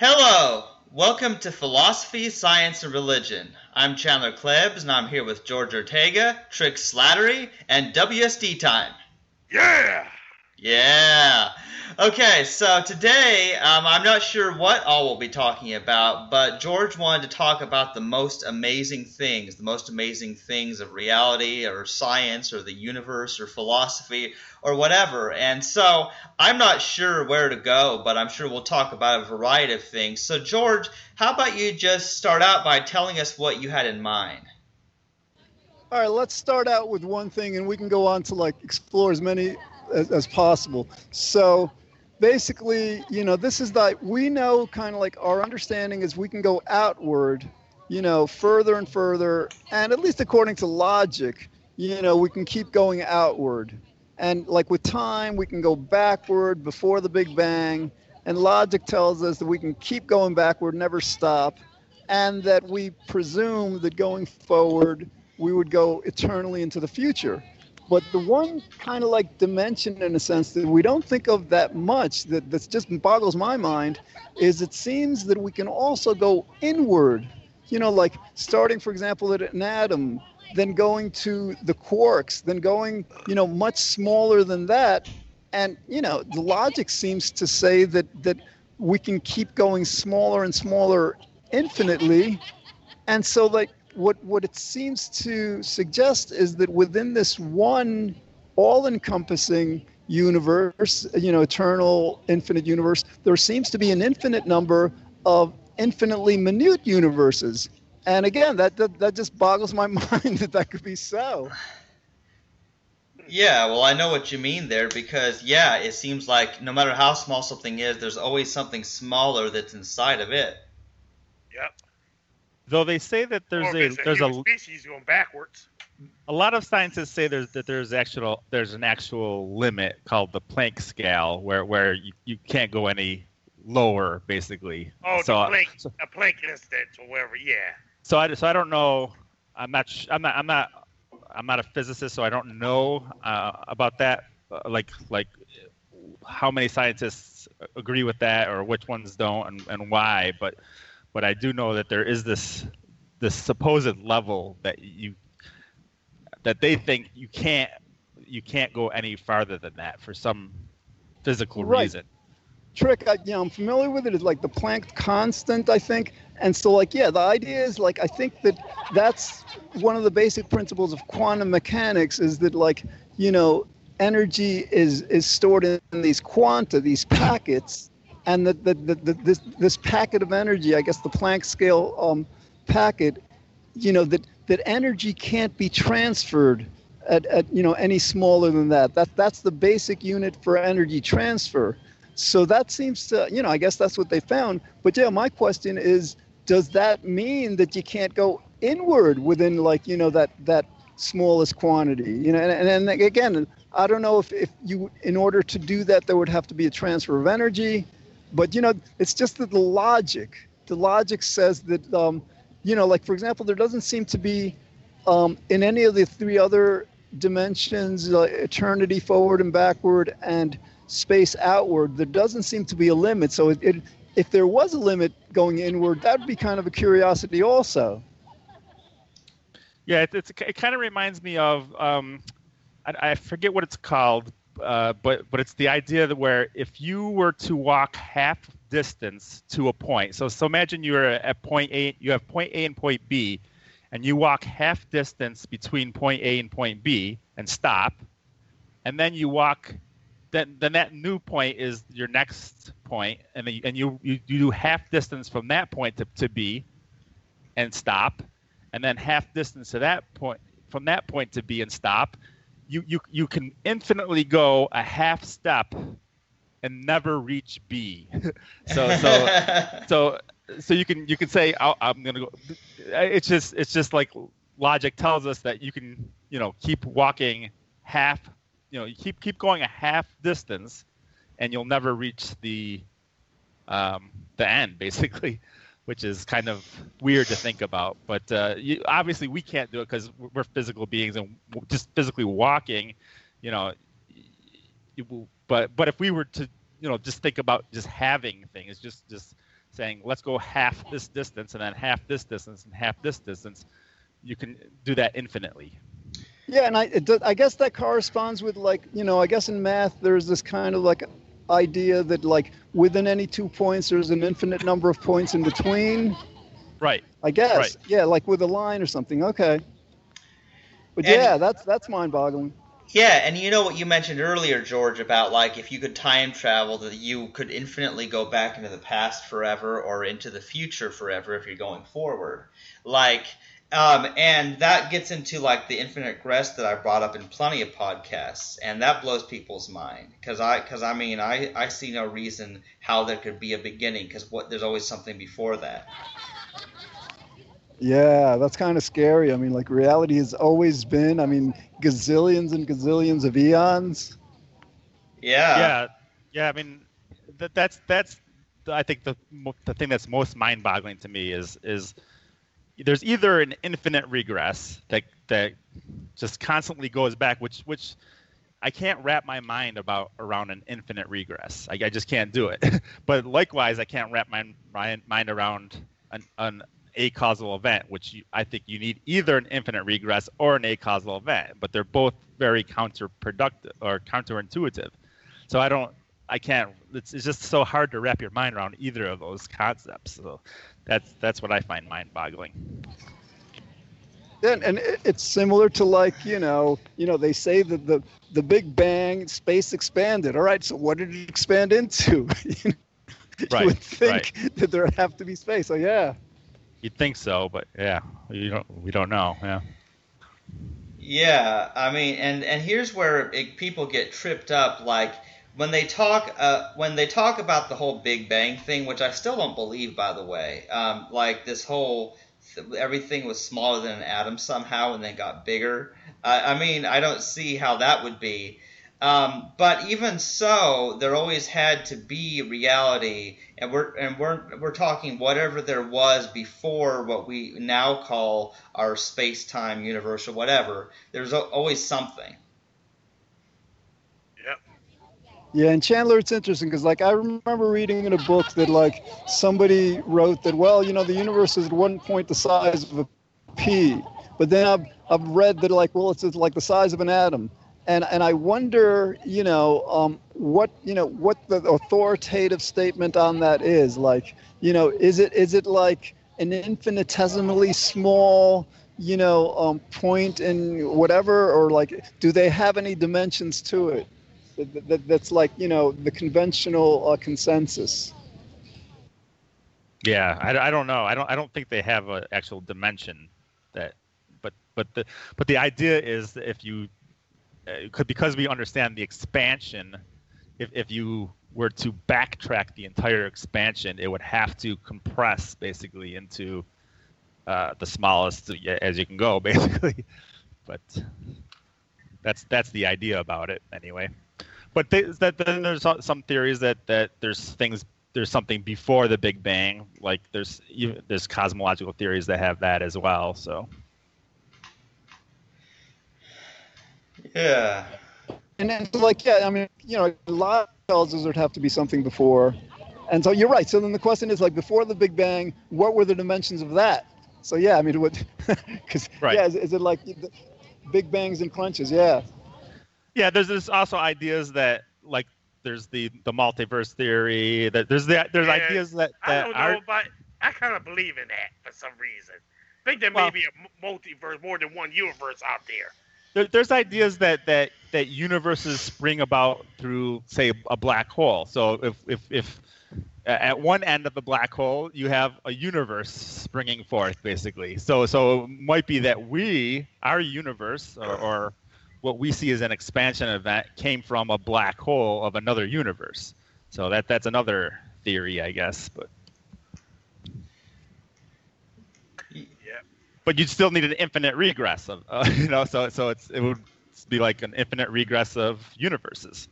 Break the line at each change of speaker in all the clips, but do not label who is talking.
Hello! Welcome to Philosophy, Science, and Religion. I'm Chandler Klebs, and I'm here with George Ortega, Trick Slattery, and WSD Time.
Yeah!
Yeah! Okay, so today um, I'm not sure what all we'll be talking about, but George wanted to talk about the most amazing things, the most amazing things of reality or science or the universe or philosophy or whatever. And so I'm not sure where to go, but I'm sure we'll talk about a variety of things. So, George, how about you just start out by telling us what you had in mind?
All right, let's start out with one thing and we can go on to like explore as many as, as possible. So, basically, you know, this is that we know kind of like our understanding is we can go outward, you know, further and further, and at least according to logic, you know, we can keep going outward. And like with time, we can go backward before the Big Bang, and logic tells us that we can keep going backward, never stop, and that we presume that going forward, we would go eternally into the future. But the one kind of like dimension, in a sense, that we don't think of that much, that that just boggles my mind, is it seems that we can also go inward. You know, like starting, for example, at an atom, then going to the quarks, then going, you know, much smaller than that. And you know, the logic seems to say that that we can keep going smaller and smaller infinitely. And so, like, what what it seems to suggest is that within this one all-encompassing universe, you know, eternal, infinite universe, there seems to be an infinite number of infinitely minute universes. And again, that that, that just boggles my mind that that could be so.
Yeah, well, I know what you mean there because, yeah, it seems like no matter how small something is, there's always something smaller that's inside of it.
Yep.
Though they say that there's
Or
a there's a
species going backwards.
a lot of scientists say there's that there's actual there's an actual limit called the Planck scale where where you, you can't go any lower basically.
Oh,
so,
the Planck,
so
a Planck instance or whatever. Yeah.
so I so I don't know. I'm not I'm not I'm not I'm not a physicist, so I don't know uh, about that. uh, Like like how many scientists agree with that or which ones don't and, and why. But but I do know that there is this this supposed level that you that they think you can't you can't go any farther than that for some physical
Right.
reason.
trick I, you know i'm familiar with it. it is like the planck constant i think and so like yeah the idea is like i think that that's one of the basic principles of quantum mechanics is that like you know energy is is stored in these quanta these packets and that, that, that, that this this packet of energy i guess the planck scale um, packet you know that that energy can't be transferred at, at you know any smaller than that that that's the basic unit for energy transfer so that seems to, you know, I guess that's what they found. But yeah, my question is, does that mean that you can't go inward within like, you know, that that smallest quantity? You know, and, and, and again, I don't know if, if you, in order to do that, there would have to be a transfer of energy. But you know, it's just that the logic, the logic says that, um, you know, like for example, there doesn't seem to be um, in any of the three other dimensions, uh, eternity forward and backward, and space outward, there doesn't seem to be a limit. So it, it, if there was a limit going inward, that would be kind of a curiosity also.
Yeah, it, it's, it kind of reminds me of um, I, I forget what it's called, uh, but but it's the idea that where if you were to walk half distance to a point, so so imagine you're at point A, you have point A and point B, and you walk half distance between point A and point B and stop, and then you walk, then then that new point is your next point, and then and you, you you do half distance from that point to, to B, and stop, and then half distance to that point from that point to B and stop, you you you can infinitely go a half step and never reach B. so so so so you can you can say i I'm gonna go. It's just it's just like logic tells us that you can you know keep walking half you know you keep keep going a half distance and you'll never reach the um, the end basically which is kind of weird to think about. But uh, you, obviously, we can't do it because we're physical beings and just physically walking, you know. Will, but but if we were to, you know, just think about just having things, just just saying let's go half this distance and then half this distance and half this distance, you can do that infinitely.
Yeah, and I I guess that corresponds with like you know I guess in math there's this kind of like idea that like within any two points there's an infinite number of points in between.
Right.
I guess.
Right.
Yeah, like with a line or something. Okay. But
And-
yeah, that's that's mind-boggling.
Yeah, and you know what you mentioned earlier, George, about like if you could time travel, that you could infinitely go back into the past forever or into the future forever if you're going forward. Like, um, and that gets into like the infinite regress that I brought up in plenty of podcasts, and that blows people's mind because I, because I mean, I, I see no reason how there could be a beginning because what there's always something before that.
Yeah, that's kind of scary. I mean, like reality has always been. I mean, gazillions and gazillions of eons.
Yeah.
yeah, yeah. I mean, that, that's that's I think the the thing that's most mind-boggling to me is is there's either an infinite regress that that just constantly goes back, which which I can't wrap my mind about around an infinite regress. I, I just can't do it. but likewise, I can't wrap my, my mind around an, an a causal event, which you, I think you need either an infinite regress or an a causal event. But they're both very counterproductive or counterintuitive. So I don't, I can't. It's, it's just so hard to wrap your mind around either of those concepts. So that's that's what I find mind-boggling.
Yeah, and- and it's similar to like you know, you know, they say that the the Big Bang, space expanded. All right, so what did it expand into? you
Right,
would think that there have to be space. So yeah,
You'd think so, but yeah, you don't. We don't know. Yeah.
Yeah, I mean, and and here's where it, people get tripped up. Like when they talk, uh, when they talk about the whole Big Bang thing, which I still don't believe, by the way. Um, like this whole everything was smaller than an atom somehow and then got bigger. I I mean, I don't see how that would be. Um, but even so, there always had to be reality, and we're and we're we're talking whatever there was before what we now call our space-time universe or whatever. There's al- always something.
Yep.
Yeah. And Chandler, it's interesting because like I remember reading in a book that like somebody wrote that well, you know, the universe is at one point the size of a pea, but then I've I've read that like well, it's like the size of an atom. And, and I wonder, you know, um, what you know, what the authoritative statement on that is. Like, you know, is it is it like an infinitesimally small, you know, um, point in whatever, or like, do they have any dimensions to it? That, that, that's like, you know, the conventional uh, consensus.
Yeah, I, I don't know. I don't I don't think they have an actual dimension that, but but the but the idea is that if you uh, could because we understand the expansion, if if you were to backtrack the entire expansion, it would have to compress basically into uh, the smallest as you can go, basically. But that's that's the idea about it anyway. But they, that, then there's some- some theories that that there's things there's something before the Big Bang. Like there's even- there's cosmological theories that have that as well. So
Yeah.
And then, like, yeah, I mean, you know, a lot tells us there'd have to be something before. And so you're right. So then the question is, like, before the Big Bang, what were the dimensions of that? So yeah, I mean, what? Because
Right.
yeah, is, is it like the Big Bangs and crunches? Yeah.
Yeah, there's there's also ideas that like there's the the multiverse theory. That there's the there's
Yeah,
ideas that
I
that
don't know
are
about. I kind of believe in that for some reason. I think there
Well-
may be a multiverse, more than one universe out there.
there, there's ideas that that that universes spring about through say a black hole so if if if at one end of the black hole you have a universe springing forth basically so so it might be that we our universe or, or what we see as an expansion event came from a black hole of another universe so that that's another theory i guess but
Yeah.
but you'd still need an infinite regress of uh, you know so so it's it would be like an infinite regress of universes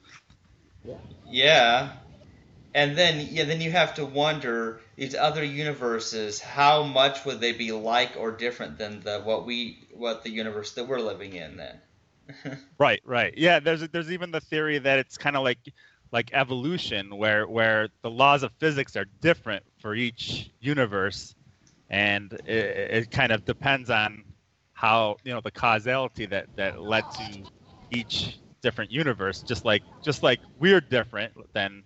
Yeah. And then yeah, then you have to wonder these other universes, how much would they be like or different than the what we what the universe that we're living in then?
right right yeah there's there's even the theory that it's kind of like like evolution, where where the laws of physics are different for each universe, and it, it kind of depends on how you know the causality that that led to each different universe. Just like just like we're different than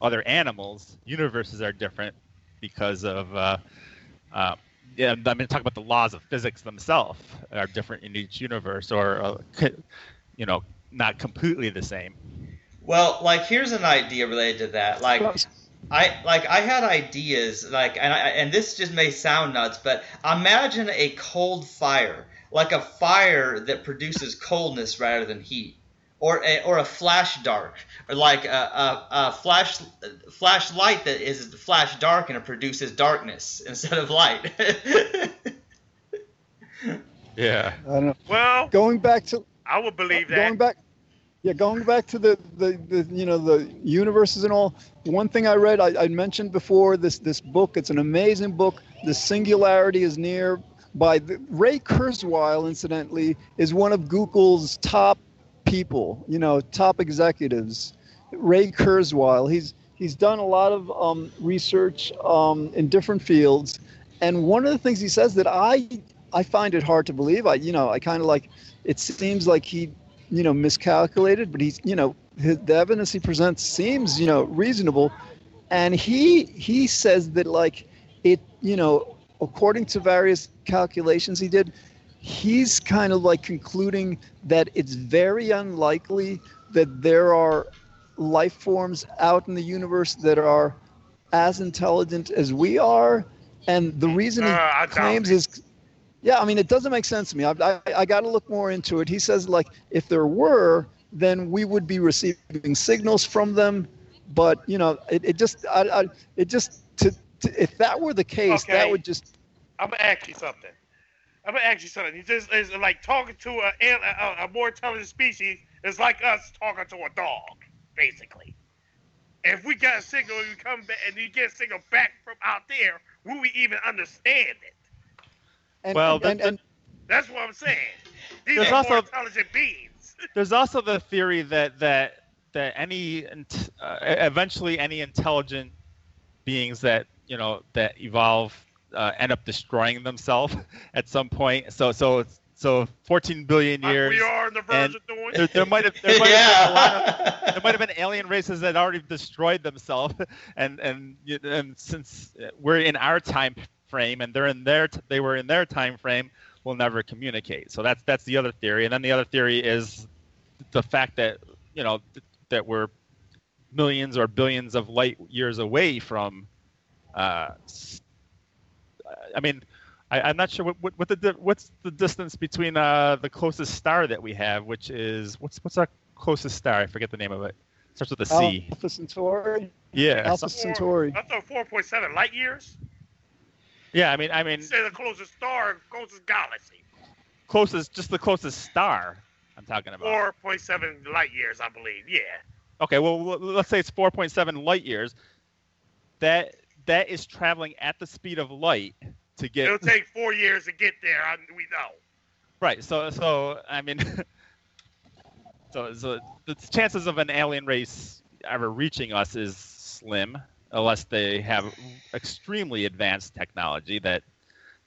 other animals, universes are different because of. Uh, uh, yeah, I mean, talk about the laws of physics themselves are different in each universe, or uh, you know, not completely the same.
Well, like here's an idea related to that. Like I like I had ideas like and I, and this just may sound nuts, but imagine a cold fire, like a fire that produces coldness rather than heat. Or a, or a flash dark, or like a, a, a flash flashlight that is flash dark and it produces darkness instead of light.
yeah.
I don't know.
Well,
Going back to
I would believe that.
going back yeah going back to the, the the you know the universes and all one thing i read I, I mentioned before this this book it's an amazing book the singularity is near by the, ray kurzweil incidentally is one of google's top people you know top executives. Ray kurzweil he's he's done a lot of um, research um, in different fields. And one of the things he says that i i find it hard to believe i you know i kind of like it seems like he you know miscalculated but he's you know his, the evidence he presents seems you know reasonable. And he he says that like it you know according to various calculations he did he's kind of like concluding that it's very unlikely that there are life forms out in the universe that are as intelligent as we are and the reason he
Uh,
claims is, yeah, I mean, it doesn't make sense to me. I, I, I got to look more into it. He says, like, if there were, then we would be receiving signals from them. But you know, it, it just, I, I, it just, to, to, if that were the case, that would just,
I'm gonna ask you something. I'm gonna ask you something. You just it's like talking to a, a, a, a more intelligent species is like us talking to a dog, basically. If we got a signal and you come back and you get a signal back from out there, will we even understand it?
and,
Well,
and, and, and
That's what I'm saying. These
There's
are more
also-
intelligent beings.
There's also the theory that that that any uh, eventually any intelligent beings that you know that evolve uh, end up destroying themselves at some point. So so so 14 billion
Like
years.
we are on the verge of doing.
There, there might have there might have been a lot of
yeah.
there might have been alien races that already destroyed themselves, and and and since we're in our time frame and they're in their t- they were in their time frame, we'll never communicate. So that's that's the other theory, and then the other theory is the fact that you know th- that we're millions or billions of light years away from. Uh, s- I mean, I, I'm not sure what, what, what the what's the distance between uh, the closest star that we have, which is what's what's our closest star? I forget the name of it. Starts with a C.
Alpha Centauri,
yeah.
Alpha
so-
Centauri.
I thought 4.7 light years.
yeah. I mean, I mean,
Say the closest star, closest galaxy.
closest, just the closest star. I'm talking about.
4.7 light years, I believe. Yeah.
Okay. Well, let's say it's 4.7 light years. That that is traveling at the speed of light to get
It'll take four years to get there. I, we know.
Right. So, so I mean, so, so the chances of an alien race ever reaching us is slim, unless they have extremely advanced technology that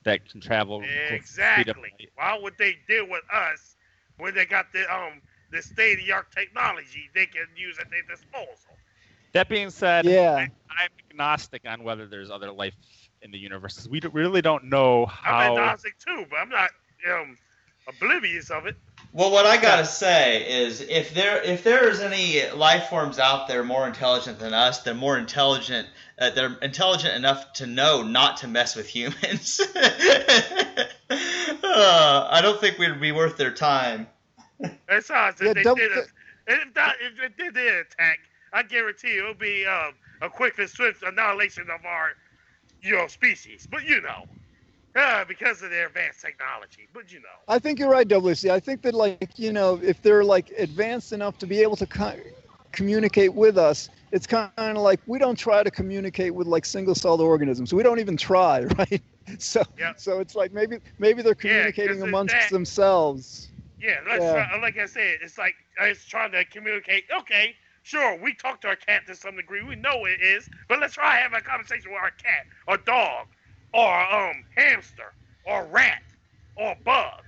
that can travel close speed of
Exactly. Why would they deal with us when they got the um the state of the art technology they can use at their disposal?
That being said,
Yeah.
I'm agnostic on whether there's other life in the universe 'cause we d- really don't know how.
I'm agnostic too, but I'm not um oblivious of it.
Well, what I gotta say is, if there if there is any life forms out there more intelligent than us, they're more intelligent. Uh, they're intelligent enough to know not to mess with humans. uh, I don't think we'd be worth their time.
Besides, if
Yeah,
they
don't-
did a, if, that, if they did the attack, I guarantee you it'll be um, a quick and swift annihilation of our, you know, species. But you know, uh, because of their advanced technology. But you know,
I think you're right, WC. I think that like you know, if they're like advanced enough to be able to co- communicate with us, it's kind of like we don't try to communicate with like single-celled organisms. We don't even try, right? So,
Yep.
so it's like maybe maybe they're communicating
it's
amongst
that-
themselves.
yeah,
Yeah.
Try, like I said, it's like it's trying to communicate. Okay, Sure, we talk to our cat to some degree. We know it is, but let's try having a conversation with our cat, or dog, or um hamster, or rat, or bug.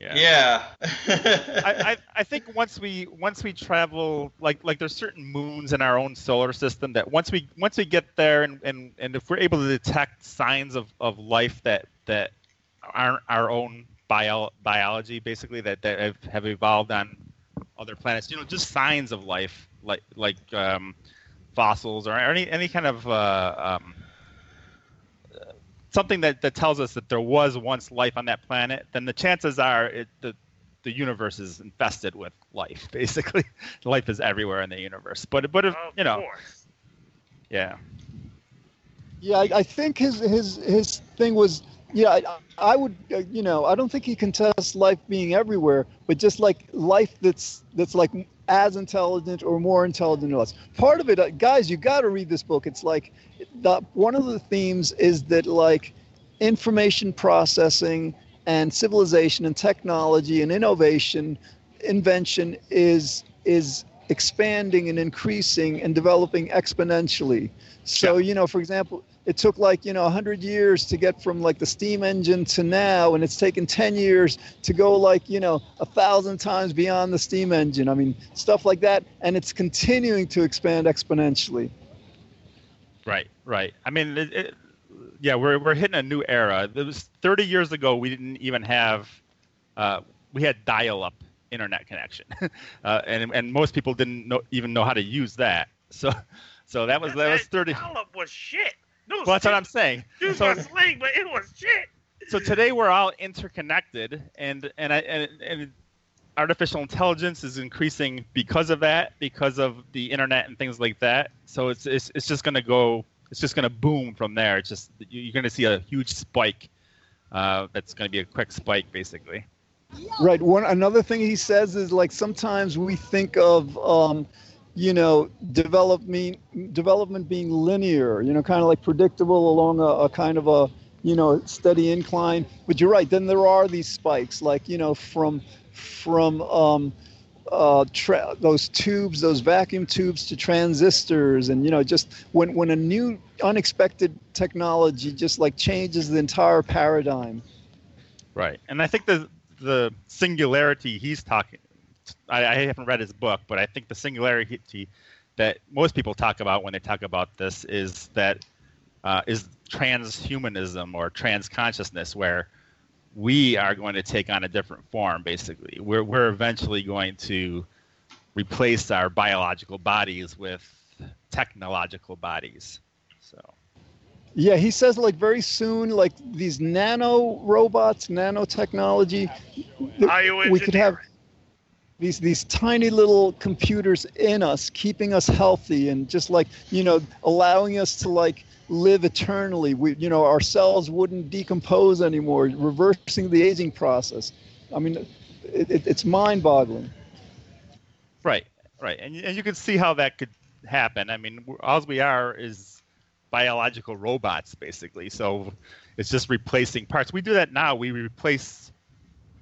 Yeah.
I, I, I think once we once we travel like like there's certain moons in our own solar system that once we once we get there and, and, and if we're able to detect signs of, of life that that aren't our own bio, biology basically that, that have, have evolved on other planets you know just signs of life like like um, fossils or any any kind of uh, um, something that, that tells us that there was once life on that planet, then the chances are it, the the universe is infested with life. Basically, life is everywhere in the universe. But but if,
Of
you know,
course.
yeah,
Yeah, I, I think his his his thing was yeah. I, I would uh, you know I don't think he contests life being everywhere, but just like life that's that's like as intelligent or more intelligent than us. Part of it, uh, guys, you got to read this book. It's like the one of the themes is that like information processing and civilization and technology and innovation, invention is is expanding and increasing and developing exponentially. So, you know, for example, it took like, you know, 100 years to get from like the steam engine to now, and it's taken 10 years to go like, you know, a thousand times beyond the steam engine. I mean, stuff like that. And it's continuing to expand exponentially.
right, right. I mean, it, it, yeah, we're we're hitting a new era. It was 30 years ago. We didn't even have uh, we had dial-up internet connection, uh, and and most people didn't know, even know how to use that. So so that was that was 30.
Dial-up was shit. No,
Well, that's what I'm saying.
Use
So-
my slang, but it was shit.
so today we're all interconnected and and I, and, and artificial intelligence is increasing because of that because of the internet and things like that so it's it's, it's just going to go it's just going to boom from there it's just you- you're going to see a huge spike uh, that's going to be a quick spike basically
Right. One another thing he says is like sometimes we think of um, you know development development being linear, you know, kind of like predictable along a, a kind of a you know steady incline. But you're right. Then there are these spikes, like you know from from um, uh, tra- those tubes, those vacuum tubes to transistors, and you know just when when a new unexpected technology just like changes the entire paradigm.
right and i think the the singularity he's talking I, I haven't read his book but i think the singularity that most people talk about when they talk about this is that uh, is transhumanism or transconsciousness, where we are going to take on a different form. Basically, we're we're eventually going to replace our biological bodies with technological bodies. So
Yeah, he says like very soon, like these nano robots, nanotechnology, th- we could have
Bioengineering.
These these tiny little computers in us, keeping us healthy and just like you know, allowing us to like live eternally. We, you know, our cells wouldn't decompose anymore, reversing the aging process. I mean, it, it, it's mind-boggling.
right, right, and and you can see how that could happen. I mean, all we are is biological robots, basically. So it's just replacing parts. We do that now. We replace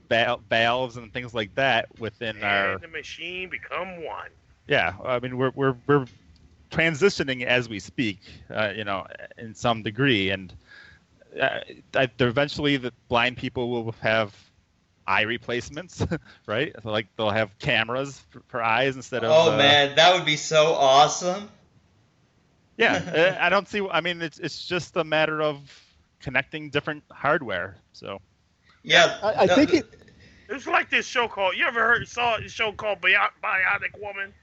val- valves and things like that within our
the machine become one.
yeah i mean we're we're we're transitioning as we speak uh, you know in some degree and uh, I, eventually the blind people will have eye replacements right so like they'll have cameras for, for eyes instead of
oh
uh,
man, that would be so awesome.
yeah uh, i don't see i mean it's it's just a matter of connecting different hardware so
Yeah,
I, I
no,
think it.
It's like this show called. You ever heard saw a show called Bio- Bionic Woman?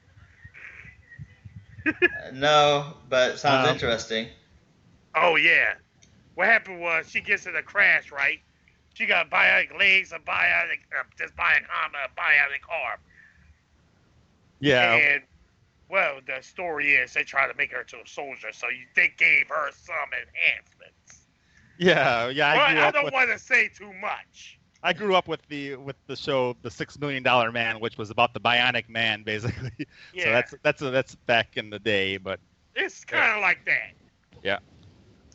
No, but sounds
Um,
interesting.
Oh yeah. What happened was she gets in a crash, right? She got bionic legs, a bionic, uh, just bionic arm, a bionic arm.
yeah
And well, the story is they try to make her to a soldier, so you, they gave her some enhancements.
Yeah yeah i
Well, I don't
with
want to say too much.
I grew up with the with the show The Six Million Dollar Man, which was about the Bionic Man, basically.
Yeah,
So that's that's that's back in the day, but
it's kind of like that. Yeah.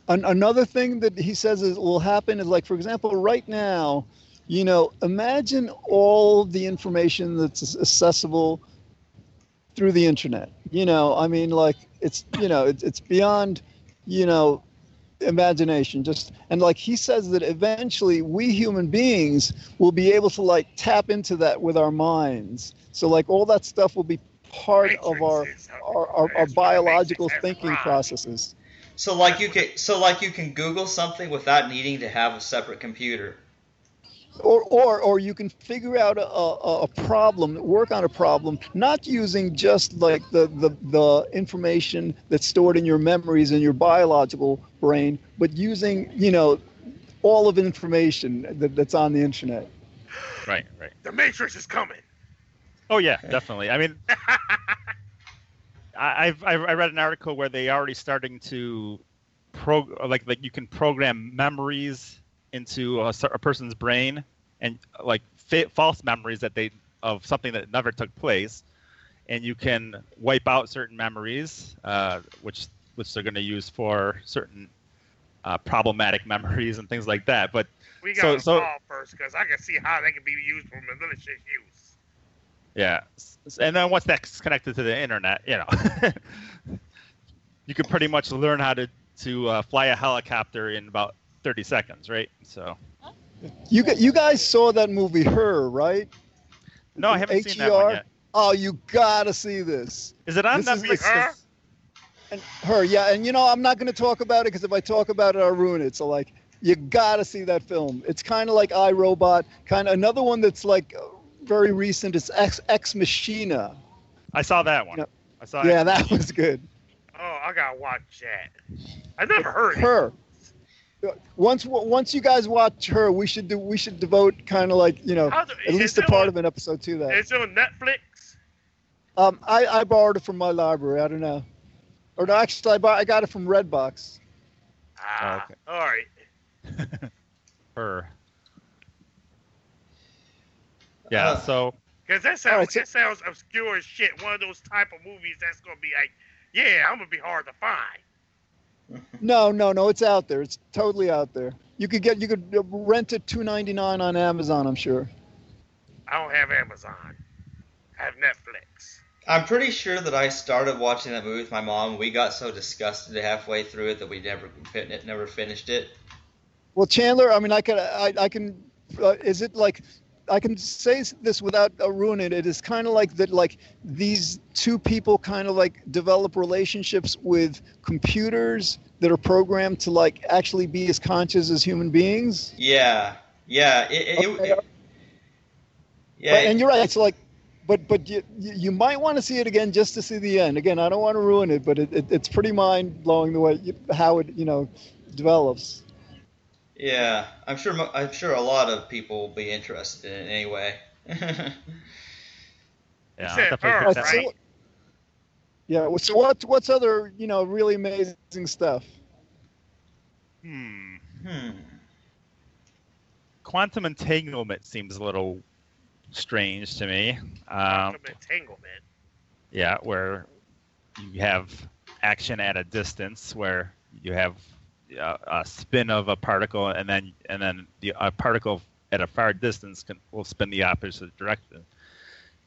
An- another thing that he says is will happen is like for example right now you know imagine all the information that's accessible through the internet. You know, I mean, like it's you know it's it's beyond you know imagination. Just and like he says that eventually we human beings will be able to like tap into that with our minds. So like all that stuff will be part of our our, our, our biological thinking processes.
So like you can so like you can Google something without needing to have a separate computer.
Or or or you can figure out a, a, a problem work on a problem not using just like the, the the information that's stored in your memories and your biological brain but using you know all of information that, that's on the internet
Right, right.
The Matrix is coming.
Oh yeah, definitely. I mean, I, I've I've- I read an article where they already starting to pro like like you can program memories into a, a person's brain and like fa- false memories that they of something that never took place, and you can wipe out certain memories, uh, which which they're going to use for certain uh, problematic memories and things like that. But
We
So-
got to
so-
solve first because I can see how they can be used for malicious use.
Yeah, and then once that's connected to the internet, you know, you could pretty much learn how to to uh, fly a helicopter in about thirty seconds, right? So,
you you guys saw that movie her right
no, I haven't seen that one
HER?
yet.
oh you gotta see this
Is it on
This
Netflix?
Her?
and her yeah and you know i'm not going to talk about it because if i talk about it i'll ruin it so like you gotta see that film it's kind of like I Robot, kind of another one that's like uh, very recent it's ex ex machina
I saw that one.
Yeah.
I saw. It.
Yeah
it.
that was good
Oh, I gotta watch that. I never heard it.
Her once once you guys watch her we should do we should devote kind of like you know at least a part
on-
of an episode to that
It's on Netflix.
um i i borrowed it from my library i don't know or no actually i, bought, I got it from redbox
Ah,
okay.
all right.
Her. Yeah.
Uh,
so
Because that sounds
right, so-
that sounds obscure as shit. One of those type of movies that's gonna be like, yeah, I'm gonna be hard to find.
No, no, no. It's out there. It's totally out there. You could get you could uh, rent it two ninety nine on Amazon. I'm sure.
I don't have Amazon. I have Netflix.
I'm pretty sure that I started watching that movie with my mom. We got so disgusted halfway through it that we never fin- never finished it.
Well, Chandler. I mean, I could I, I can. Uh, is it like? I can say this without uh, ruining it. It is kind of like that. Like these two people kind of like develop relationships with computers that are programmed to like actually be as conscious as human beings.
Yeah, yeah, it, it,
Okay.
it- yeah.
But- and you're right. It's like, but but you you you might want to see it again just to see the end. Again, I don't want to ruin it, but it, it it's pretty mind blowing the way you, how it you know develops.
Yeah, I'm sure. I'm sure a lot of people will be interested in it anyway.
yeah, I'll
said
definitely
Right, so yeah. So what what's other you know really amazing stuff?
Hmm.
hmm.
Quantum entanglement seems a little strange to me. Um,
Quantum entanglement.
Yeah, where you have action at a distance, where you have uh, a spin of a particle, and then and then the a particle at a far distance can will spin the opposite direction,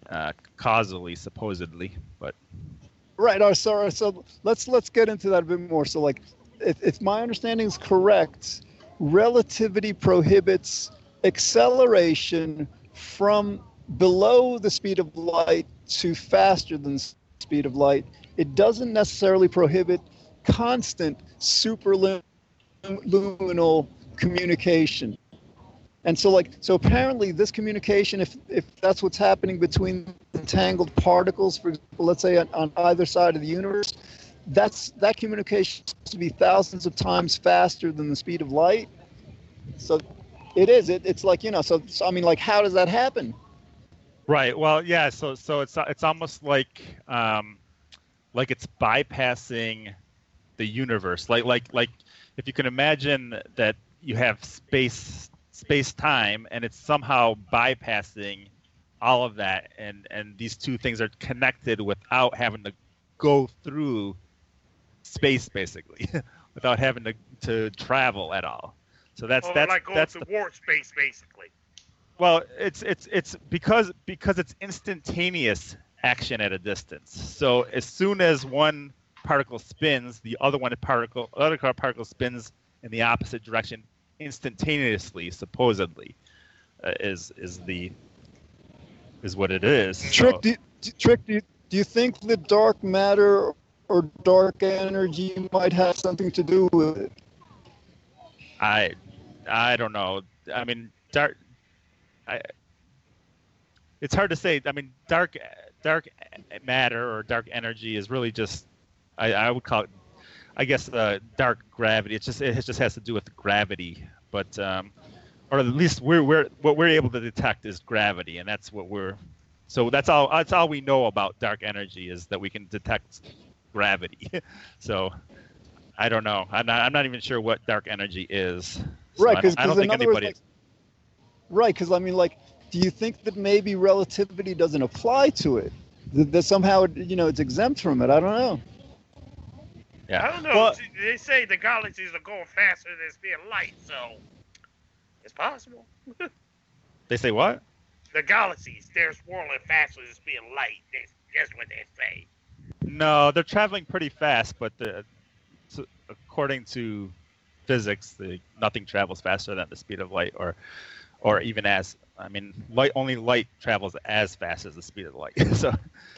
uh, causally, supposedly. But
Right. Oh, sorry. so let's let's get into that a bit more. So like, if, if my understanding is correct, relativity prohibits acceleration from below the speed of light to faster than the speed of light. It doesn't necessarily prohibit constant superluminal communication. And so, like, so apparently, this communication, if if that's what's happening between entangled particles, for example, let's say on, on either side of the universe, that's that communication to be thousands of times faster than the speed of light. So, it is. It, it's like you know. So, so, I mean, like, how does that happen?
right, well, yeah. So so it's it's almost like um, like it's bypassing the universe. Like like like if you can imagine that you have space space time and it's somehow bypassing all of that and and these two things are connected without having to go through space basically without having to, to travel at all so that's
or
that's
like going
that's the,
warp space, basically.
well it's it's it's because because it's instantaneous action at a distance. So as soon as one particle spins, the other one particle other particle spins in the opposite direction instantaneously, supposedly, uh, is is the is what it is.
Trick,
So-
do you, Trick, do you, do you think that dark matter or dark energy might have something to do with it?
I I don't know. I mean, dark. I. It's hard to say. I mean, dark dark matter or dark energy is really just. I, I would call it. I guess uh, dark gravity. It's just it just has to do with gravity, but um, or at least we're we're what we're able to detect is gravity, and that's what we're. So that's all. That's all we know about dark energy is that we can detect gravity. so I don't know. I'm not. I'm not even sure what dark energy is. So
Right,
I
because
don't, I don't
in
think anybody.
like, right, because I mean, like, do you think that maybe relativity doesn't apply to it? That, that somehow, it, you know, it's exempt from it? I don't know.
Yeah.
I don't know.
Well,
they say the galaxies are going faster than the speed of light, so it's possible.
they say what?
The galaxies, they're swirling faster than the speed of light. That's, that's what they say.
No, they're traveling pretty fast, but the, so according to physics, the, nothing travels faster than the speed of light, or or even as. I mean, light only light travels as fast as the speed of light. so,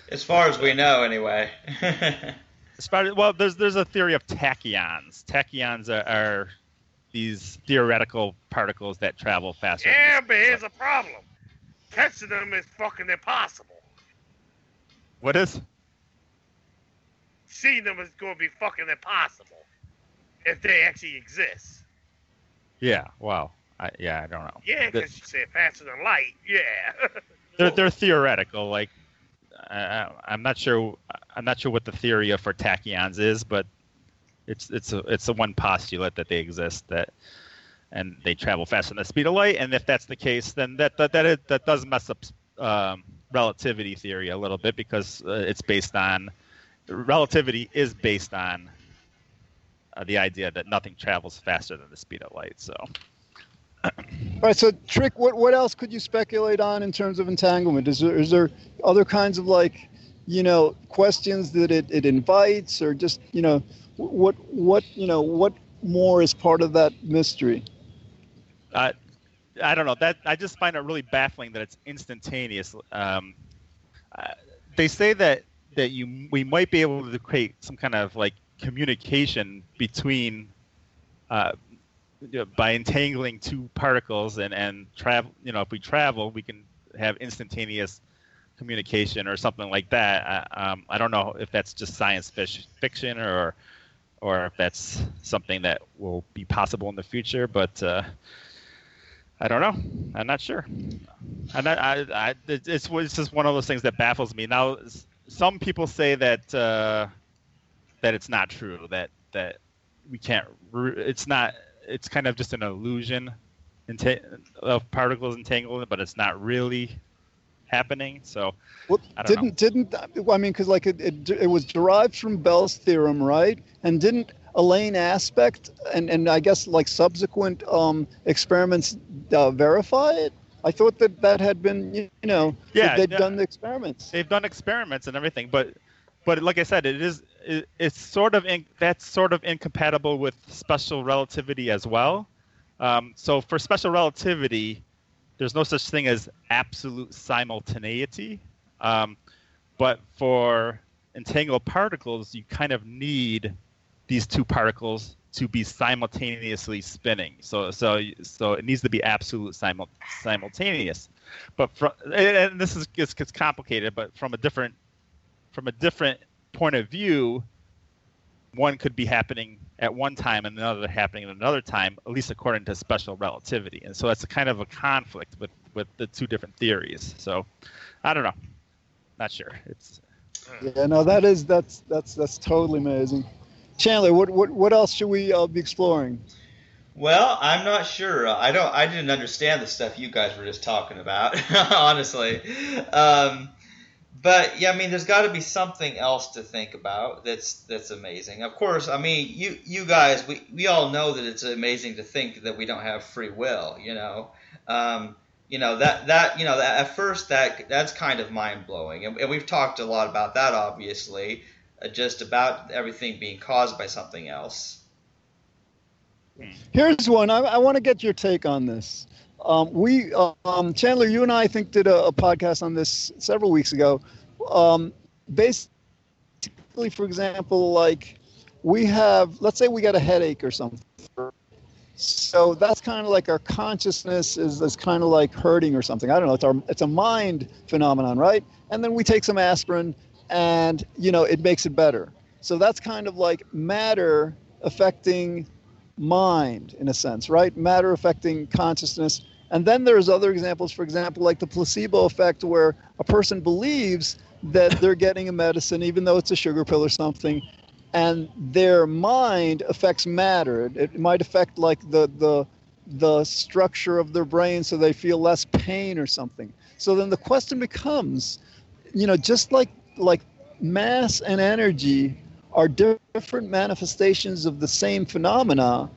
As far as we know, anyway.
as- well, there's there's a theory of tachyons. Tachyons are, are these theoretical particles that travel faster.
Yeah, but here's a problem. Catching them is fucking impossible.
what is?
Seeing them is going to be fucking impossible if they actually exist.
Yeah. Wow. I, yeah, I don't know.
Yeah, because you said faster than light. Yeah.
they're they're theoretical. Like, I, I'm not sure. I'm not sure what the theory of for tachyons is, but it's it's a it's a one postulate that they exist that, and they travel faster than the speed of light. And if that's the case, then that that that, it, that does mess up um, relativity theory a little bit because uh, it's based on relativity is based on uh, the idea that nothing travels faster than the speed of light. So.
All right, so Trick, what, what else could you speculate on in terms of entanglement? Is there, is there other kinds of like, you know, questions that it, it invites or just, you know, what, what, you know, what more is part of that mystery?
Uh, I don't know that I just find it really baffling that it's instantaneous. Um, uh, they say that that you we might be able to create some kind of like communication between uh, you know, by entangling two particles and and travel. You know, if we travel, we can have instantaneous communication or something like that. I, um, I don't know if that's just science fiction or or if that's something that will be possible in the future, but. Uh, I don't know. I'm not sure. I'm not, I, I, it's, it's just one of those things that baffles me. Now, some people say that uh, that it's not true. That that we can't. It's not. It's kind of just an illusion of particles entanglement, but it's not really happening. So
Well,
I don't know.
didn't didn't I mean because like it, it it was derived from Bell's theorem, right? And didn't Alain Aspect and and I guess like subsequent um, experiments uh, verify it? I thought that that had been you know
Yeah,
they'd
yeah.
done the experiments.
they've done experiments and everything, but but like I said, it is it, it's sort of in, that's sort of incompatible with special relativity as well. Um, so for special relativity, there's no such thing as absolute simultaneity. Um, but for entangled particles, you kind of need these two particles to be simultaneously spinning. So so so it needs to be absolute simul- simultaneous. But from and this is gets complicated, but from a different from a different point of view, one could be happening at one time and another happening at another time, at least according to special relativity. And so that's a kind of a conflict with with the two different theories. So I don't know. Not sure. It's
Yeah, no, that is that's that's that's totally amazing. Chandler, what what what else should we uh, be exploring?
Well, I'm not sure. I don't. I didn't understand the stuff you guys were just talking about, honestly. Um, but yeah, I mean, there's got to be something else to think about. That's that's amazing. Of course, I mean, you you guys, we we all know that it's amazing to think that we don't have free will. You know, um, you know that that you know that at first that that's kind of mind blowing, and, and, we've talked a lot about that, obviously, uh, just about everything being caused by something else.
Here's one. I, I want to get your take on this. Um, we, um, Chandler, you and I, I think did a, a podcast on this several weeks ago. Um, basically, for example, like we have, let's say we got a headache or something. So that's kind of like our consciousness is, is kind of like hurting or something. I don't know. It's our it's a mind phenomenon, right? And then we take some aspirin, and you know it makes it better. So that's kind of like matter affecting mind in a sense, right? Matter affecting consciousness. And then there's other examples, for example, like the placebo effect, where a person believes that they're getting a medicine, even though it's a sugar pill or something, and their mind affects matter. It, might affect like the the the structure of their brain, so they feel less pain or something. So then the question becomes, you know, just like like mass and energy are different manifestations of the same phenomena,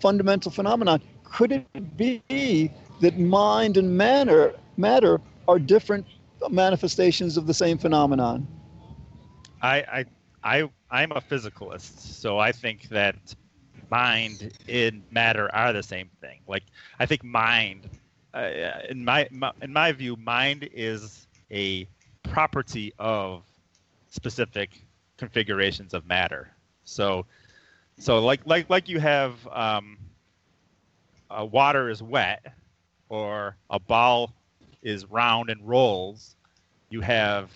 fundamental phenomena. Could it be that mind and matter matter are different manifestations of the same phenomenon?
I I I I'm a physicalist, so I think that mind and matter are the same thing. Like I think mind, uh, in my, my in my view, mind is a property of specific configurations of matter. So, so like like like you have um, uh, water is wet, or a ball is round and rolls. You have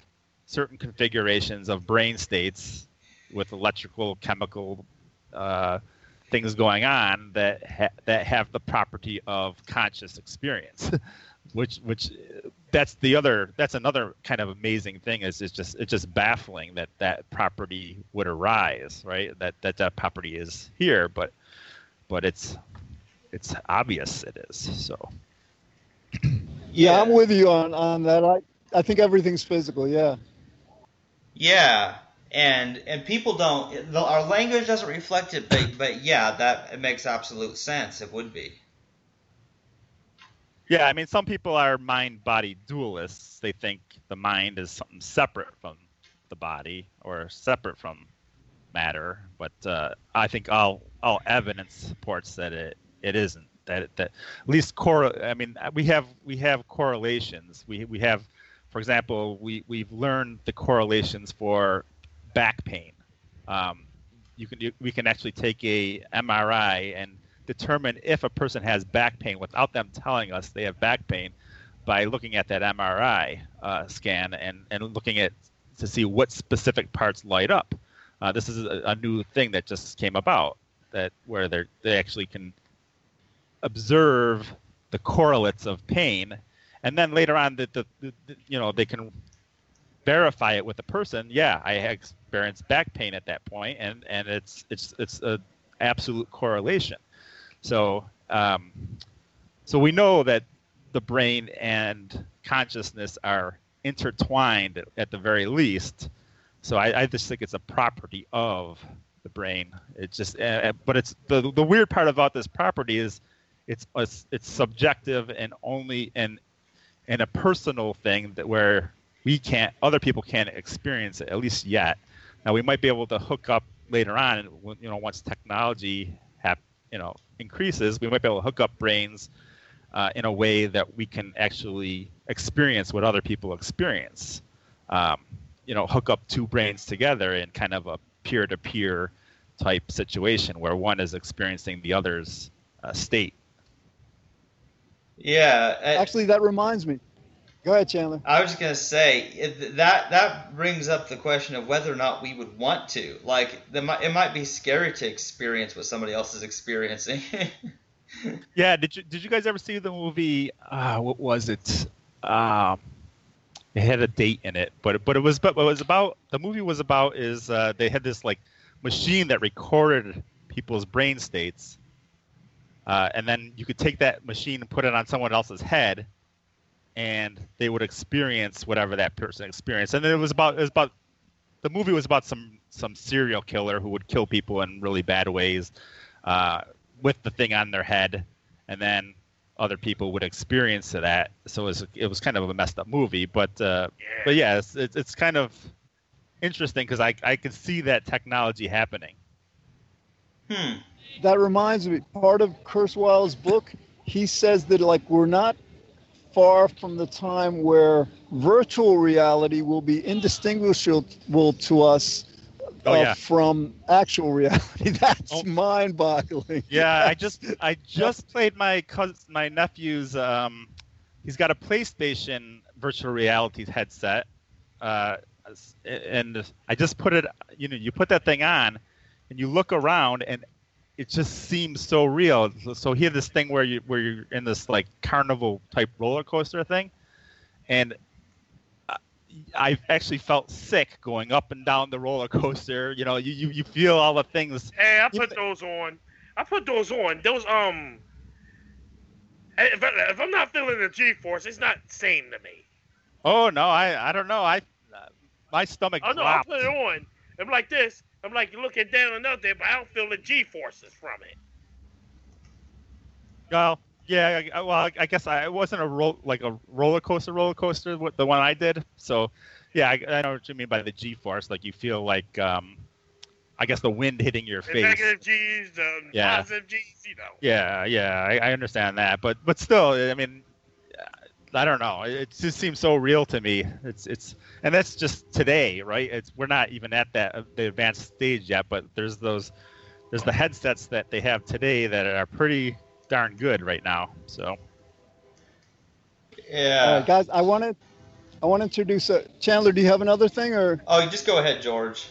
certain configurations of brain states with electrical, chemical uh, things going on that ha- that have the property of conscious experience, which which that's the other that's another kind of amazing thing is is just it's just baffling that that property would arise right that that that property is here but but it's it's obvious it is so
yeah, yeah i'm with you on on that i i think everything's physical yeah
yeah, and and people don't. The, our language doesn't reflect it, but but yeah, that it makes absolute sense. It would be.
Yeah, I mean, some people are mind-body dualists. They think the mind is something separate from the body or separate from matter. But uh, I think all all evidence supports that it, it isn't. That that at least core. I mean, we have we have correlations. We we have for example, we, we've learned the correlations for back pain. Um, you can you, we can actually take a MRI and determine if a person has back pain without them telling us they have back pain by looking at that MRI uh, scan and, and looking at to see what specific parts light up. Uh, this is a, a, new thing that just came about that where they they actually can observe the correlates of pain and then later on, the, the, the, you know they can verify it with the person. Yeah, I experienced back pain at that point, and and it's it's it's a absolute correlation. So um, so we know that the brain and consciousness are intertwined at the very least. So I, I just think it's a property of the brain. It's just, uh, but it's the the weird part about this property is it's it's subjective and only and and a personal thing that where we can't, other people can't experience it at least yet. Now we might be able to hook up later on, you know, once technology have, you know, increases, we might be able to hook up brains uh, in a way that we can actually experience what other people experience. Um, you know, hook up two brains together in kind of a peer-to-peer type situation where one is experiencing the other's uh, state.
Yeah.
Actually, that reminds me. Go ahead, Chandler.
I was just gonna say that that brings up the question of whether or not we would want to. Like, the, it might be scary to experience what somebody else is experiencing.
yeah. Did you Did you guys ever see the movie? Uh, what was it? Um, it had a date in it, but but it was but what it was about. The movie was about is uh, they had this like machine that recorded people's brain states uh, and then you could take that machine and put it on someone else's head, and they would experience whatever that person experienced. And then it was about it was about the movie was about some some serial killer who would kill people in really bad ways uh, with the thing on their head, and then other people would experience that. So it was, it was kind of a messed up movie, but uh,
Yeah.
but yeah, it's, it's, it's kind of interesting because I I could see that technology happening.
Hmm.
That reminds me, part of Kurzweil's book, he says that like we're not far from the time where virtual reality will be indistinguishable to us
Oh,
uh,
yeah.
from actual reality. That's
Oh.
mind-boggling.
Yeah, I just I just played my cousin, my nephew's. Um, he's got a PlayStation virtual reality headset, uh, and I just put it. You know, you put that thing on, and you look around, and it just seems so real. So he had this thing where you where you're in this like carnival type roller coaster thing, and I- I actually felt sick going up and down the roller coaster. You know, you you, you feel all the things.
Hey, I put those on. I put those on. Those um. If, I, I'm not feeling the G-force, it's not same to me.
Oh no, I I don't know. I uh, my stomach
Oh no, I put it on. I'm like this. I'm like looking down and up there, but I don't feel the G-forces from it.
Well, yeah. I- Well, I- guess I it wasn't a roll like a roller coaster roller coaster the one I did. So, yeah, I, I know what you mean by the G force. Like you feel like um, I guess the wind hitting your
The
face.
negative G's, the
Yeah.
positive G's, you know.
Yeah, yeah, I, I understand that, but but still, I mean, I don't know. It just seems so real to me. It's it's, and that's just today, right? It's we're not even at that the advanced stage yet, but there's those, there's the headsets that they have today that are pretty darn good right now. So
Yeah.
All right, guys, I want to, I want to introduce uh, Chandler. Do you have another thing, or
Oh, just go ahead, George.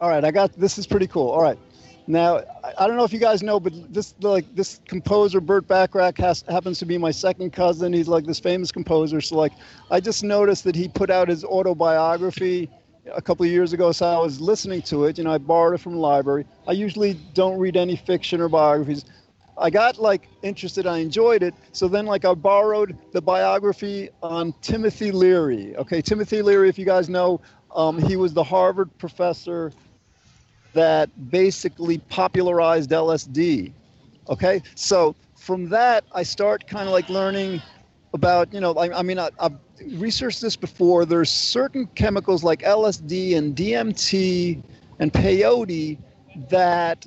all right? I got this. Is pretty cool. All right, now I, don't know if you guys know, but this like this composer Burt Bacharach has happens to be my second cousin. He's like this famous composer. So like, I just noticed that he put out his autobiography a couple of years ago. So I was listening to it. You know, I borrowed it from the library. I usually don't read any fiction or biographies. I got like interested. I enjoyed it. So then, like, I borrowed the biography on Timothy Leary. Okay, Timothy Leary, if you guys know, um, he was the Harvard professor that basically popularized LSD. Okay, so from that, I start kind of like learning about, you know, I, I mean, I, I've researched this before. There's certain chemicals like LSD and DMT and peyote that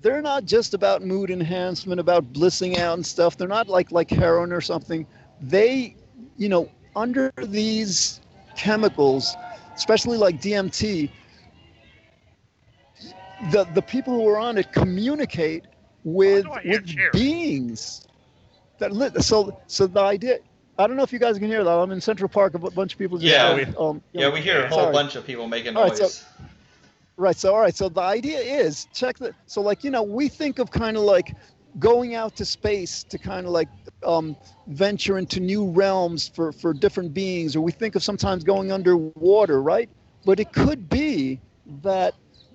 they're not just about mood enhancement, about blissing out and stuff. They're not like like heroin or something. They, you know, under these chemicals, especially like DMT, the the people who are on it communicate with
Why do I hear
with
cheering?
beings. That lit, so so the idea. I don't know if you guys can hear that. I'm in Central Park. A bunch of people. Just,
Yeah,
uh, um,
Yeah,
know,
we hear a whole
sorry.
bunch of people making noise.
right, so- Right. So, all right. So the idea is check the. So, like, you know, we think of kind of like going out to space to kind of like um, venture into new realms for for different beings, or we think of sometimes going underwater, right? But it could be that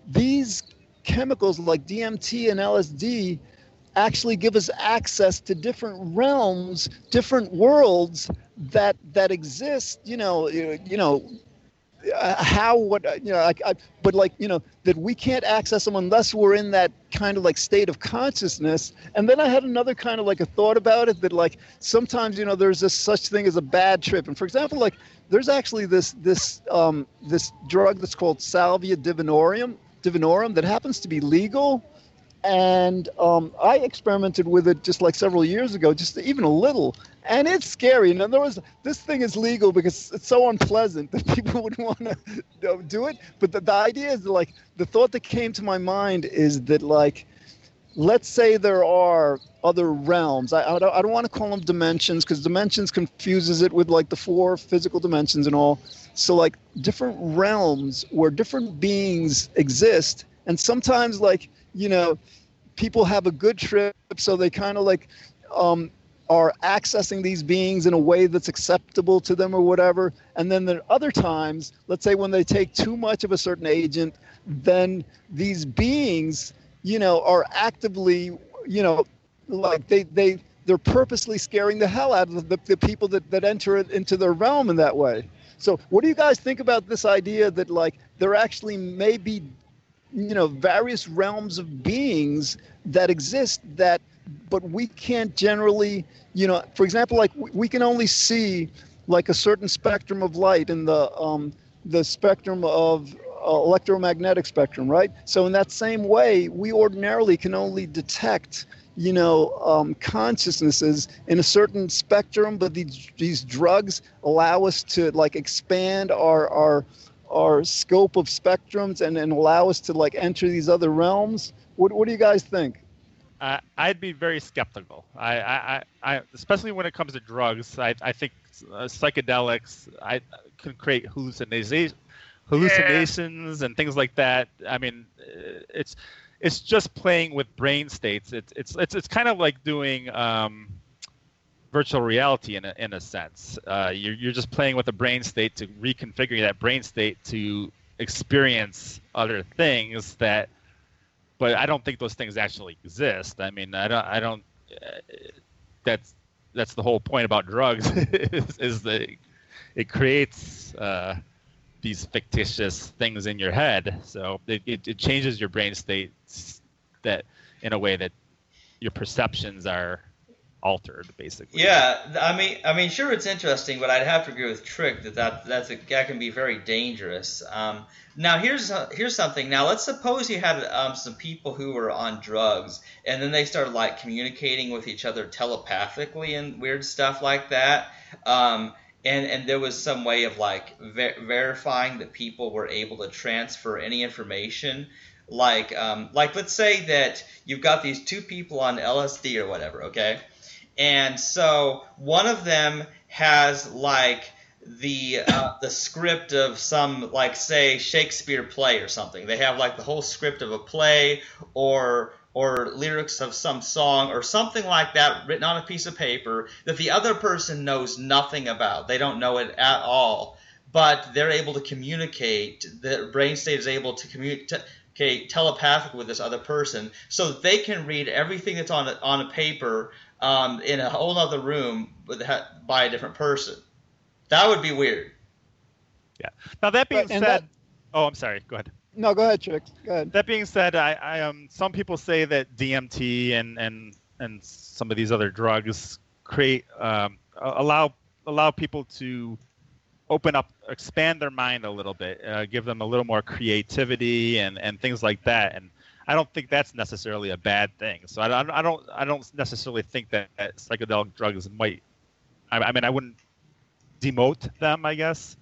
these chemicals like DMT and LSD actually give us access to different realms, different worlds that that exist. You know, you know, uh, how what uh, you know I, I, but like you know that we can't access them unless we're in that kind of like state of consciousness and then i had another kind of like a thought about it that like sometimes you know there's this such thing as a bad trip and for example like there's actually this this um this drug that's called salvia divinorum divinorum that happens to be legal and um, I experimented with it just like several years ago, just even a little, and it's scary. In other words, this thing is legal because it's so unpleasant that people wouldn't want to do it. But the, the idea is like the thought that came to my mind is that like, let's say there are other realms. I, I don't, I don't want to call them dimensions because dimensions confuses it with like the four physical dimensions and all. So like different realms where different beings exist, and sometimes like you know people have a good trip so they kind of like um, are accessing these beings in a way that's acceptable to them or whatever. And then there are other times let's say when they take too much of a certain agent then these beings you know are actively you know like they they they're purposely scaring the hell out of the, the people that, that enter into their realm in that way so what do you guys think about this idea that like there actually may be you know various realms of beings that exist that but we can't generally, you know, for example, like we, can only see like a certain spectrum of light in the um, the spectrum of uh, electromagnetic spectrum, right? So in that same way, we ordinarily can only detect you know, um, consciousnesses in a certain spectrum, but these these drugs allow us to like expand our our our scope of spectrums and, and allow us to like enter these other realms. What what do you guys think?
Uh, I'd be very skeptical. I, I, I, especially when it comes to drugs. I, I think uh, psychedelics I can create hallucinations, hallucinations yeah. and things like that. I mean, it's it's just playing with brain states. It's it's it's it's kind of like doing um, virtual reality in a, in a sense. Uh, you're you're just playing with a brain state to reconfigure that brain state to experience other things that. But I don't think those things actually exist. I mean, I don't. I don't. Uh, that's that's the whole point about drugs is, is that it creates uh, these fictitious things in your head. So it, it, it changes your brain state that in a way that your perceptions are altered basically.
Yeah i mean i mean sure it's interesting but i'd have to agree with trick that, that that's a, that can be very dangerous. Um, now here's uh, here's something. Now let's suppose you had um, some people who were on drugs and then they started like communicating with each other telepathically and weird stuff like that. Um, and and there was some way of like ver- verifying that people were able to transfer any information like um, like let's say that you've got these two people on LSD or whatever okay and so one of them has like the uh, the script of some like say Shakespeare play or something they have like the whole script of a play or or lyrics of some song or something like that written on a piece of paper that the other person knows nothing about. They don't know it at all, but they're able to communicate. The brain state is able to communicate telepathic with this other person, so they can read everything that's on a, on a paper um, in a whole other room with, by a different person. That would be weird.
Yeah. Now that being said, that, oh, I'm sorry. Go ahead.
No, go ahead, Chick. Go ahead.
That being said, I, I um some people say that DMT and and and some of these other drugs create um, allow allow people to open up, expand their mind a little bit, uh, give them a little more creativity and and things like that. And I don't think that's necessarily a bad thing. So I, I don't I don't necessarily think that, that psychedelic drugs might. I, I, mean, I wouldn't demote them. I guess.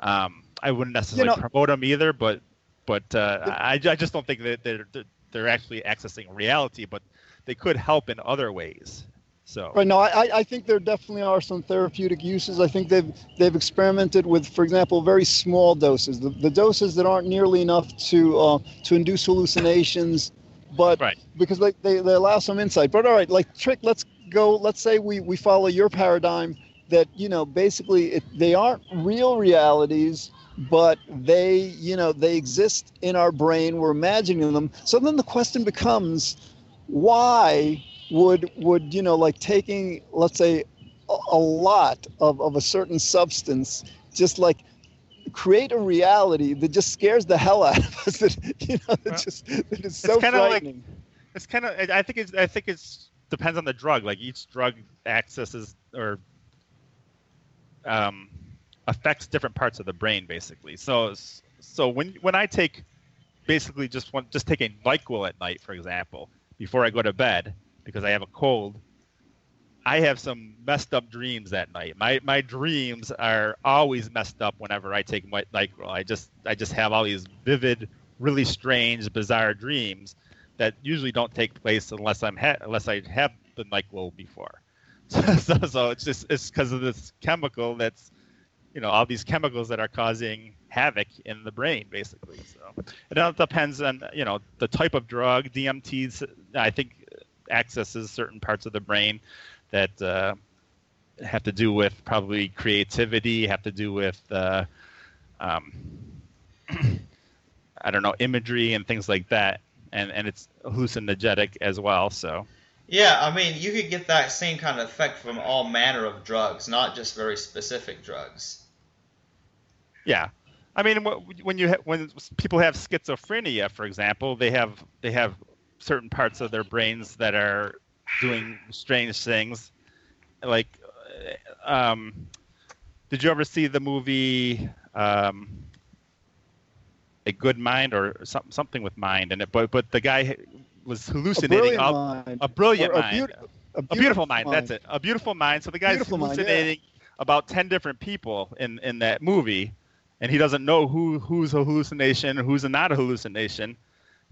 Um, I wouldn't necessarily you know, promote them either, but but uh, I, I just don't think that they're, they're actually accessing reality, but they could help in other ways. So
right no, I, I think there definitely are some therapeutic uses. I think they've they've experimented with, for example, very small doses, the, the doses that aren't nearly enough to uh, to induce hallucinations, but
right.
because they, they, they allow some insight. But all right, like trick, let's go. Let's say we we follow your paradigm that you know basically it, they aren't real realities but they you know they exist in our brain we're imagining them so then the question becomes why would would you know like taking let's say a, lot of, of a certain substance just like create a reality that just scares the hell out of us that you know that just that is so
it's
frightening
like, it's kind of i think it's i think it's depends on the drug like each drug accesses or um affects different parts of the brain basically. So so when when I take basically just want just take a Nyquil at night, for example, before I go to bed because I have a cold, I have some messed up dreams that night. My my dreams are always messed up whenever I take my Nyquil. I just I just have all these vivid, really strange, bizarre dreams that usually don't take place unless I'm ha- unless I have the Nyquil before. so, so it's just it's because of this chemical that's you know all these chemicals that are causing havoc in the brain basically so it all depends on you know the type of drug dmts i think accesses certain parts of the brain that uh, have to do with probably creativity have to do with uh, um, i don't know imagery and things like that. And and it's hallucinogenic as well so.
Yeah, I mean, you could get that same kind of effect from all manner of drugs, not just very specific drugs.
Yeah, I mean, when you ha- when people have schizophrenia, for example, they have they have certain parts of their brains that are doing strange things. Like, uh, um, did you ever see the movie um, A Good Mind or some, something with mind in it? But but the guy was hallucinating.
A
hallucinating
brilliant
all,
mind.
a brilliant
a
mind.
beaut-
a beautiful mind. That's it. A beautiful mind. So the guy's
Beautiful mind, yeah.
hallucinating about ten different people in in that movie, and he doesn't know who who's a hallucination who's not a hallucination,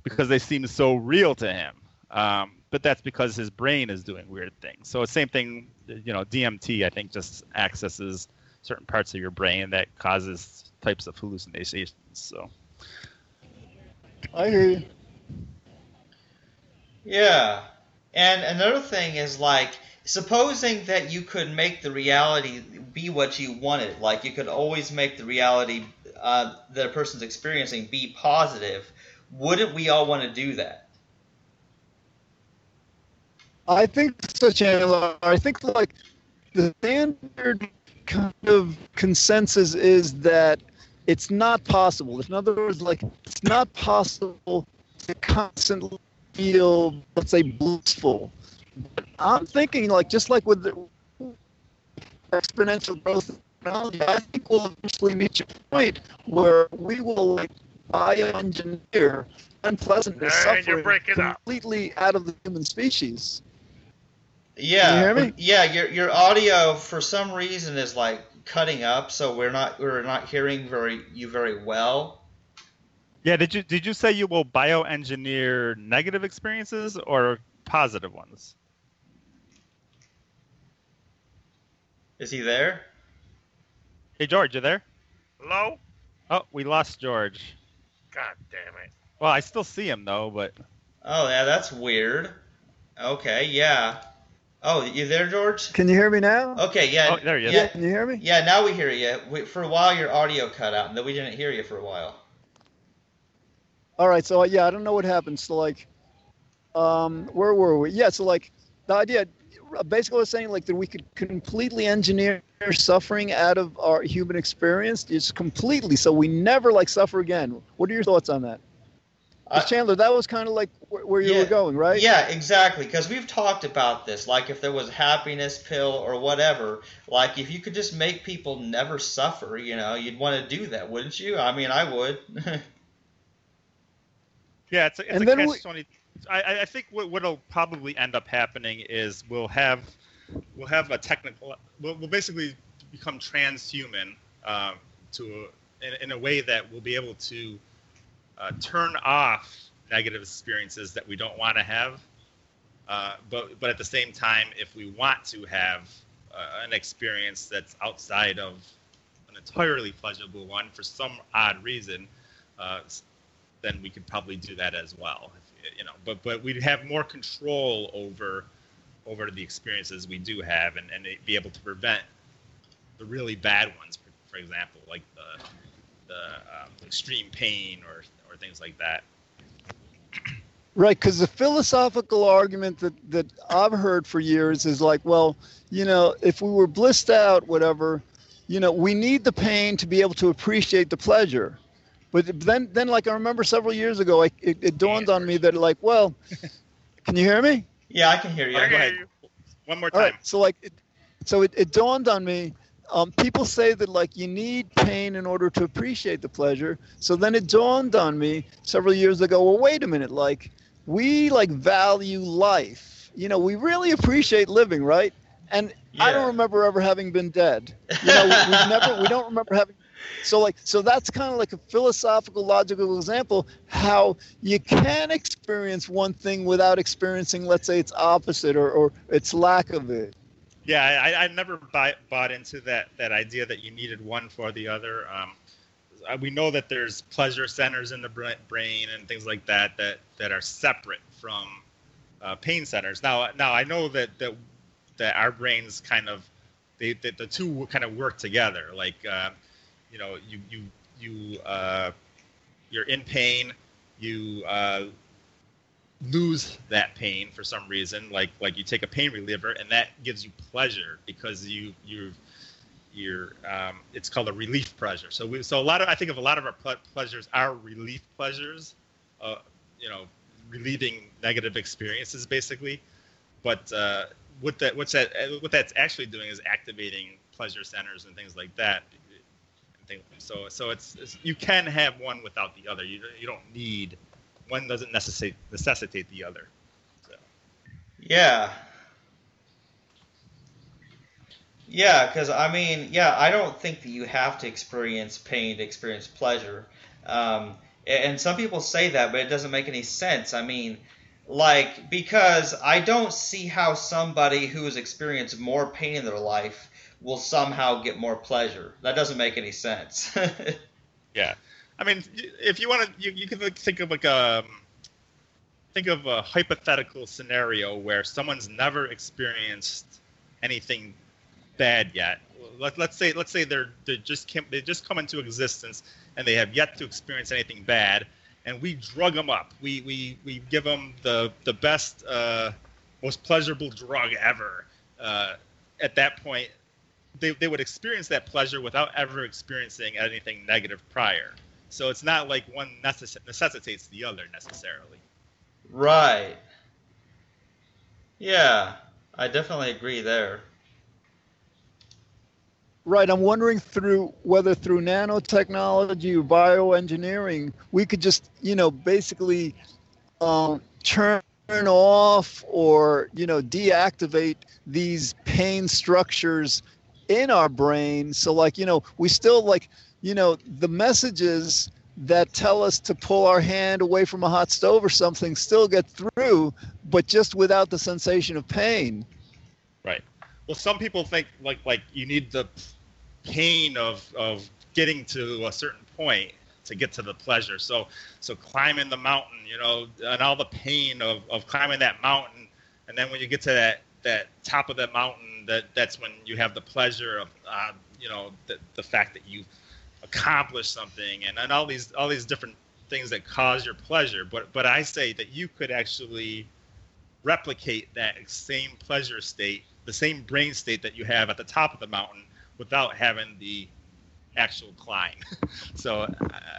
because they seem so real to him. Um, but that's because his brain is doing weird things. So same thing, you know, DMT I think just accesses certain parts of your brain that causes types of hallucinations. So
I hear you.
Yeah. And another thing is like supposing that you could make the reality be what you wanted, like you could always make the reality uh, that a person's experiencing be positive, wouldn't we all want to do that?
I think so, Chandler. I think like the standard kind of consensus is that it's not possible. In other words, like it's not possible to constantly feel, let's say, blissful. But I'm thinking like just like with the exponential growth I think we'll eventually reach a point where we will like bioengineer unpleasantness,
And you're
suffering
breaking up.
completely out of the human species.
Yeah.
Can you hear me?
Yeah, your your audio for some reason is like cutting up, so we're not we're not hearing very you very well.
yeah, did you did you say you will bioengineer negative experiences or positive ones?
Is he there?
Hey George, you there?
Hello?
Oh, we lost George.
God damn it.
Well, I still see him though, but
Oh yeah, that's weird. Okay, yeah. Oh, you there, George?
Can you hear me now?
Okay, yeah.
Oh, there he is.
Yeah,
Can you hear me?
yeah. Now we hear you. We, for a while, your audio cut out, and then we didn't hear you for a while.
All right. So yeah, I don't know what happened. So like, um, where were we? Yeah. So like, the idea, basically, I was saying like that we could completely engineer suffering out of our human experience, just completely, so we never like suffer again. What are your thoughts on that
Uh,
Chandler, that was kind of like where, where you
Yeah.
were going, right?
Yeah, exactly. Because we've talked about this. Like, if there was a happiness pill or whatever, like if you could just make people never suffer, you know, you'd want to do that, wouldn't you? I mean, I would.
yeah, it's a, it's
And
a
then
catch
we-
twenty. I, I- think what what'll probably end up happening is we'll have we'll have a technical. We'll, we'll basically become transhuman um, to in, in a way that we'll be able to uh, turn off negative experiences that we don't want to have. Uh, but but at the same time, if we want to have uh, an experience that's outside of an entirely pleasurable one for some odd reason, uh, then we could probably do that as well. You know, but but we'd have more control over over the experiences we do have, and and be able to prevent the really bad ones. For, for example, like the the um, extreme pain or or things like that.
Right, because the philosophical argument that, that I've heard for years is like, well, you know, if we were blissed out, whatever, you know, we need the pain to be able to appreciate the pleasure. But then, then like I remember several years ago, I, it, it dawned on me that like, well, can you hear me?
yeah, I can hear you.
I
go
hear
ahead.
you.
One more time.
right, so like, it, so it, it dawned on me. Um, people say that like you need pain in order to appreciate the pleasure. So then it dawned on me several years ago. Well, wait a minute, like we like value life. You know, we really appreciate living, right? And I don't remember ever having been dead. You know, we, we've never, we don't remember having. So like, so that's kind of like a philosophical, logical example how you can experience one thing without experiencing, let's say, its opposite or, or its lack of it.
Yeah, I, I never buy, bought into that that idea that you needed one for the other. Um, we know that there's pleasure centers in the brain and things like that that that are separate from uh, pain centers. Now, now I know that that that our brains kind of they the two kind of work together. Like, uh, you know, you you you uh, you're in pain, you uh, lose that pain for some reason like like you take a pain reliever and that gives you pleasure because you you you're um, it's called a relief pleasure so we so a lot of i think of a lot of our ple- pleasures are relief pleasures uh, you know relieving negative experiences basically but uh, what that what's that what that's actually doing is activating pleasure centers and things like that. So so it's, it's you can have one without the other. You you don't need one doesn't necessitate necessitate the other. So.
Yeah. Yeah, because I mean, yeah, I don't think that you have to experience pain to experience pleasure. Um, and some people say that, but it doesn't make any sense. I mean, like, because I don't see how somebody who has experienced more pain in their life will somehow get more pleasure. That doesn't make any sense.
yeah. I mean, if you want to, you, you can think of like a, um, think of a hypothetical scenario where someone's never experienced anything bad yet. Let, let's say let's say they're they just came, they just come into existence and they have yet to experience anything bad, and we drug them up. We we, we give them the the best, uh, most pleasurable drug ever. Uh, at that point, they, they would experience that pleasure without ever experiencing anything negative prior. So it's not like one necess- necessitates the other necessarily.
Right. Yeah, I definitely agree there.
Right. I'm wondering through whether through nanotechnology or bioengineering, we could just, you know, basically um, turn off or, you know, deactivate these pain structures in our brain. So, like, you know, we still like, you know, the messages that tell us to pull our hand away from a hot stove or something still get through, but just without the sensation of pain.
Right. Well, some people think like like you need the pain of of getting to a certain point to get to the pleasure. So so climbing the mountain, you know, and all the pain of, of climbing that mountain, and then when you get to that that top of that mountain, that that's when you have the pleasure of uh, you know the the fact that you accomplished something and, and all these all these different things that cause your pleasure. But but I say that you could actually replicate that same pleasure state, the same brain state that you have at the top of the mountain without having the actual climb. so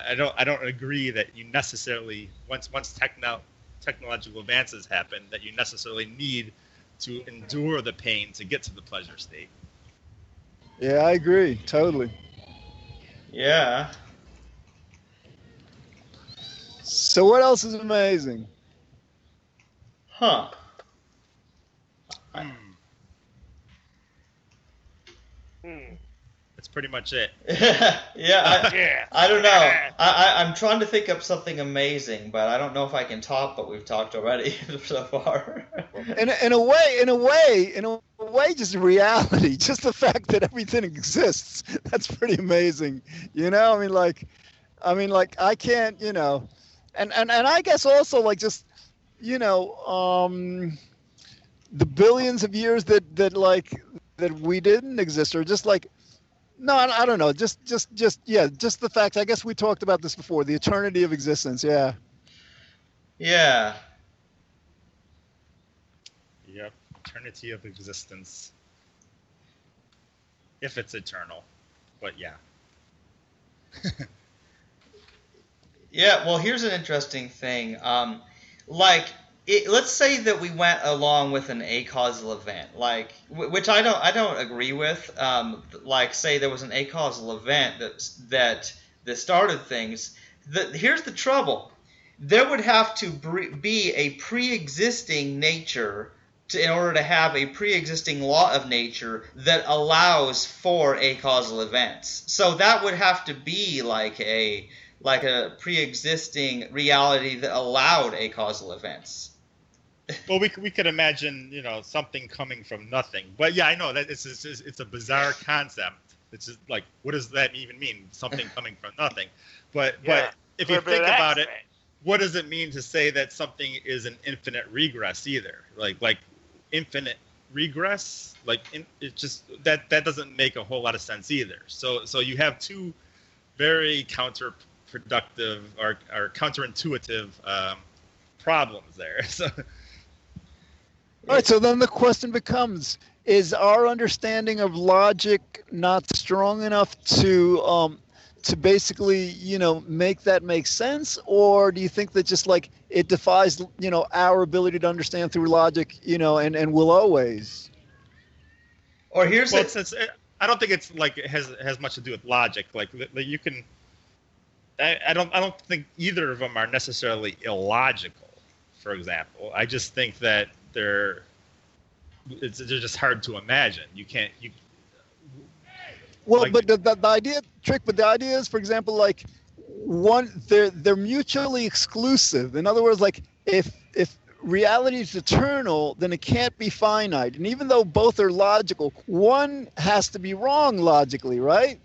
I don't I don't agree that you necessarily once once techno technological advances happen that you necessarily need to endure the pain to get to the pleasure state.
Yeah, I agree totally.
Yeah.
So what else is amazing?
Huh.
Hmm.
Hmm.
That's pretty much it.
yeah, I,
Yeah.
I don't know. I, I, I'm trying to think up something amazing, but I don't know if I can top what we've talked already so far.
In a, in a way, in a way, in a way, just reality, just the fact that everything exists. That's pretty amazing. You know, I mean, like, I mean, like, I can't, you know, and and and I guess also like just, you know, um, the billions of years that that like that we didn't exist, or just like no, I, I don't know. Just, just, just, yeah. Just the fact. I guess we talked about this before. The eternity of existence. Yeah.
yeah.
Yep. Eternity of existence. If it's eternal. But yeah.
Yeah, well, here's an interesting thing. Um, like, it, let's say that we went along with an acausal event, like which I don't I don't agree with. Um, like, say there was an acausal event that that that started things. The, here's the trouble: there would have to be a pre-existing nature to, in order to have a pre-existing law of nature that allows for acausal events. So that would have to be like a like a pre-existing reality that allowed acausal events.
Well, we we could imagine you know something coming from nothing, but yeah, I know that it's it's, it's a bizarre concept. It's just like what does that even mean? Something coming from nothing, but
Yeah,
but if you think about it, what does it mean to say that something is an infinite regress either? Like like infinite regress, like in, it just that that doesn't make a whole lot of sense either. So so you have two very counterproductive or, or counterintuitive um, problems there. So
All right. So then the question becomes: Is our understanding of logic not strong enough to um, to basically, you know, make that make sense, or do you think that just like it defies, you know, our ability to understand through logic, you know, and and will always?
Or here's
well,
a,
it's, it's, I don't think it's like it has has much to do with logic. Like, like you can. I, I don't. I don't think either of them are necessarily illogical. For example, I just think that they're. It's they're just hard to imagine. You can't. You.
Well,
Like-
but the, the, the idea trick, but the idea is, for example, like one, they're they're mutually exclusive. In other words, like if if reality is eternal, then it can't be finite. And even though both are logical, one has to be wrong logically, right?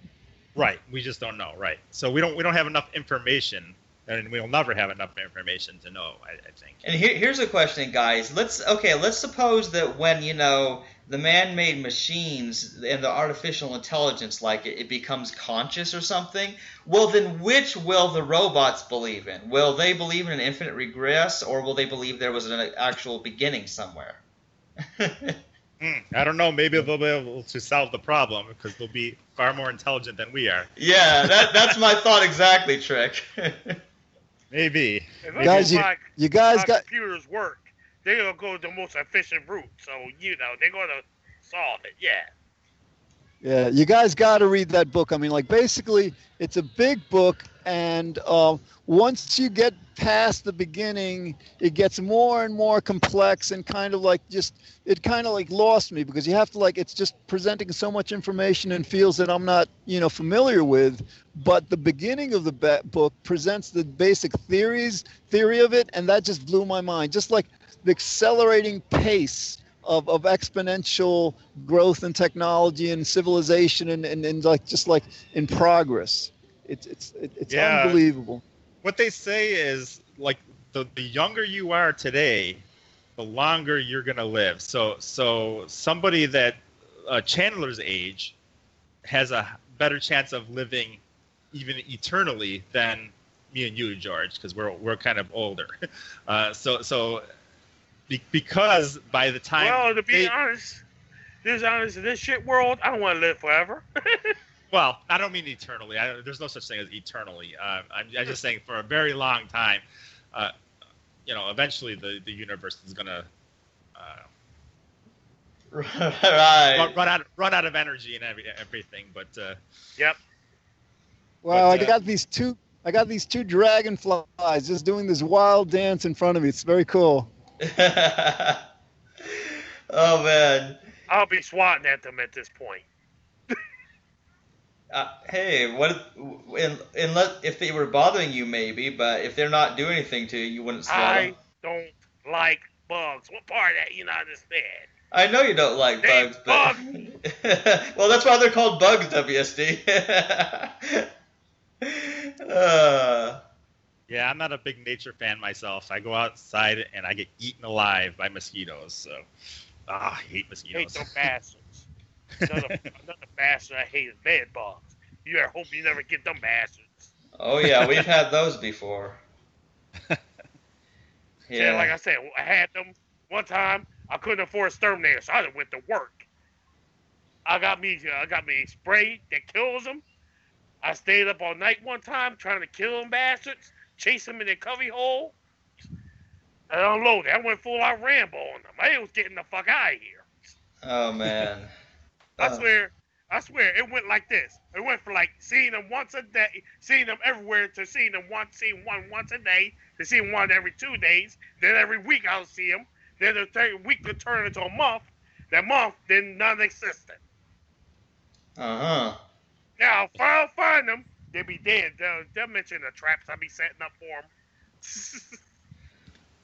Right. We just don't know. Right. So we don't. We don't have enough information, and we'll never have enough information to know. I, I think.
And here, here's a question, guys. Let's okay. Let's suppose that when you know the man-made machines and the artificial intelligence, like it, it becomes conscious or something. Well, then which will the robots believe in? Will they believe in an infinite regress, or will they believe there was an actual beginning somewhere?
Hmm, I don't know. Maybe they'll be able to solve the problem because they'll be far more intelligent than we are.
yeah, that, that's my thought exactly, Trick.
Maybe.
If
Guys, you,
like
you guys
how
got
computers work, they're gonna go the most efficient route. So you know they're gonna solve it. Yeah.
Yeah, you guys got to read that book. I mean, like basically, it's a big book, and uh, once you get past the beginning, it gets more and more complex and kind of like just it kind of like lost me because you have to like it's just presenting so much information and fields that I'm not you know familiar with. But the beginning of the book presents the basic theories theory of it, and that just blew my mind. Just like the accelerating pace of, of exponential growth in technology and civilization and, and, and like just like in progress. It's it's it's
Yeah.
unbelievable.
What they say is like the, the younger you are today, the longer you're gonna live. So so somebody that uh, Chandler's age has a better chance of living even eternally than me and you, George, because we're we're kind of older. Uh, so so be, because by the time
well, to be
they-
honest, this honest in this shit world, I don't want to live forever.
Well, I don't mean eternally. I, there's no such thing as eternally. Uh, I'm, I'm just saying for a very long time. Uh, you know, eventually the, the universe is gonna uh,
right.
run, run out run out of energy and every, everything. But uh,
Wow,
But,
I
uh,
got these two I got these two dragonflies just doing this wild dance in front of me. It's very cool.
oh man.
I'll be swatting at them at this point.
Uh, hey, what if, unless if they were bothering you, maybe, but if they're not doing anything to you, you wouldn't swat
I
them.
don't like bugs. What part of that you not understand?
I know you don't like
They
bugs, but well, that's why they're called bugs, WSD. uh,
yeah, I'm not a big nature fan myself. I go outside and I get eaten alive by mosquitoes. So ah, I hate
hate
mosquitoes.
them bastards. Another, another bastard I hate is bed bugs. You better hope you never get them bastards.
oh yeah, we've had those before.
Yeah. like I said, I had them one time. I couldn't afford a exterminator, so I went to work. I got me, uh, I got me a spray that kills them. I stayed up all night one time trying to kill them bastards, chase them in their cubby hole, and unload it. I went full out Rambo on them. I was getting the fuck out of here.
Oh man.
I
Uh,
swear, I swear, it went like this. It went from like seeing them once a day, seeing them everywhere, to seeing them once, seeing one once a day, to seeing one every two days. Then every week I'll see them. Then the third week could turn into a month. That month, then non-existent.
Uh huh.
Now if I'll find them, they'll be dead. They'll, they'll mention the traps I'll be setting up for them.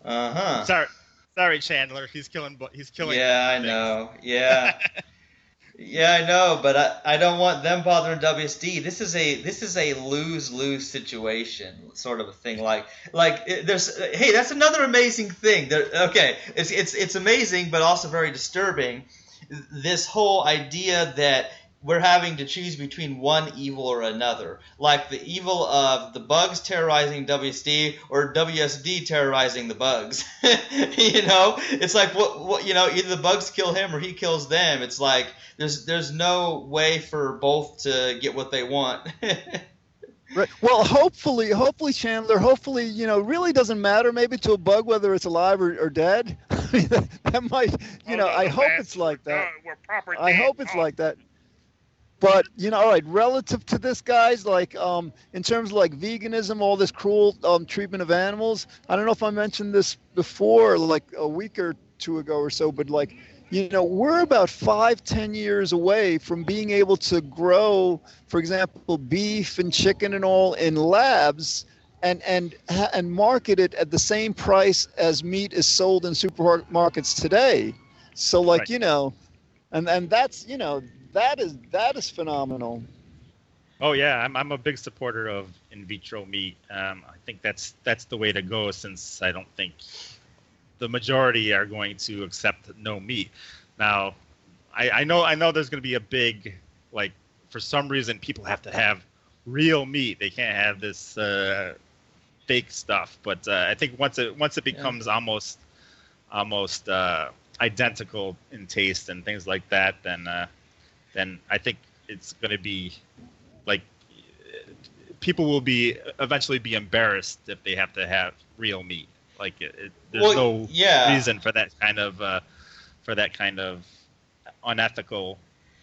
Uh huh.
Sorry, sorry, Chandler. He's killing. bu- He's killing.
Yeah, I
things.
know. Yeah. Yeah, I know, but I, I don't want them bothering WSD. This is a this is a lose lose situation, sort of a thing. Like like it- there's eh, hey, that's another amazing thing. There, okay, it's it's it's amazing, but also very disturbing. This whole idea that we're having to choose between one evil or another, like the evil of the bugs terrorizing WSD or WSD terrorizing the bugs. you know, it's like what what you know, either the bugs kill him or he kills them. It's like there's there's no way for both to get what they want.
Right. Well, hopefully, hopefully, Chandler. Hopefully, you know, really doesn't matter maybe to a bug whether it's alive or, or dead. I mean, that, that might, you
Oh,
know, I hope it's like that.
done-
I hope it's
off.
like that. But you know, all right. Relative to this, guys, like um, in terms of like veganism, all this cruel um, treatment of animals. I don't know if I mentioned this before, like a week or two ago or so, but like, you know, we're about five, ten years away from being able to grow, for example, beef and chicken and all in labs. And, and and market it at the same price as meat is sold in supermarkets today. So like
Right.
you know, and and that's you know that is that is phenomenal.
Oh yeah, I'm I'm a big supporter of in vitro meat. Um, I think that's that's the way to go since I don't think the majority are going to accept no meat. Now, I, I know I know there's going to be a big like for some reason people have to have real meat. They can't have this uh, fake stuff. But uh, I think once it once it becomes almost almost uh, identical in taste and things like that, then uh, then I think it's going to be like people will be eventually be embarrassed if they have to have real meat. Like it, it, there's
Well,
no
yeah.
reason for that kind of uh, for that kind of unethical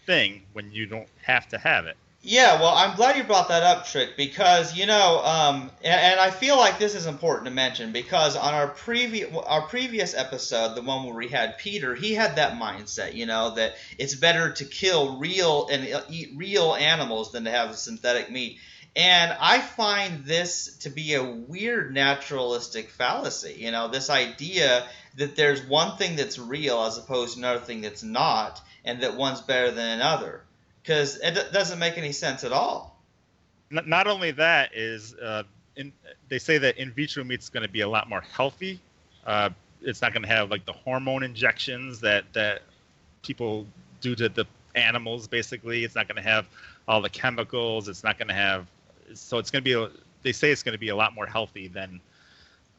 thing when you don't have to have it.
Yeah, well, I'm glad you brought that up, Trick, because you know, um, and, and I feel like this is important to mention because on our previous our previous episode, the one where we had Peter, he had that mindset, you know, that it's better to kill real and uh, eat real animals than to have synthetic meat. And I find this to be a weird naturalistic fallacy, you know, this idea that there's one thing that's real as opposed to another thing that's not, and that one's better than another because it doesn't make any sense at all.
Not only that is uh, in, they say that in vitro meat's going to be a lot more healthy. Uh, it's not going to have like the hormone injections that that people do to the animals. Basically, it's not going to have all the chemicals. It's not going to have. So it's going to be. They say it's going to be a lot more healthy than.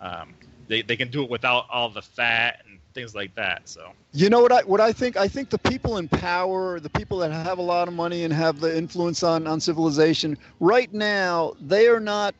Um, they they can do it without all the fat and things like that. So
You know what I what I think? I think the people in power, the people that have a lot of money and have the influence on on civilization, right now they are not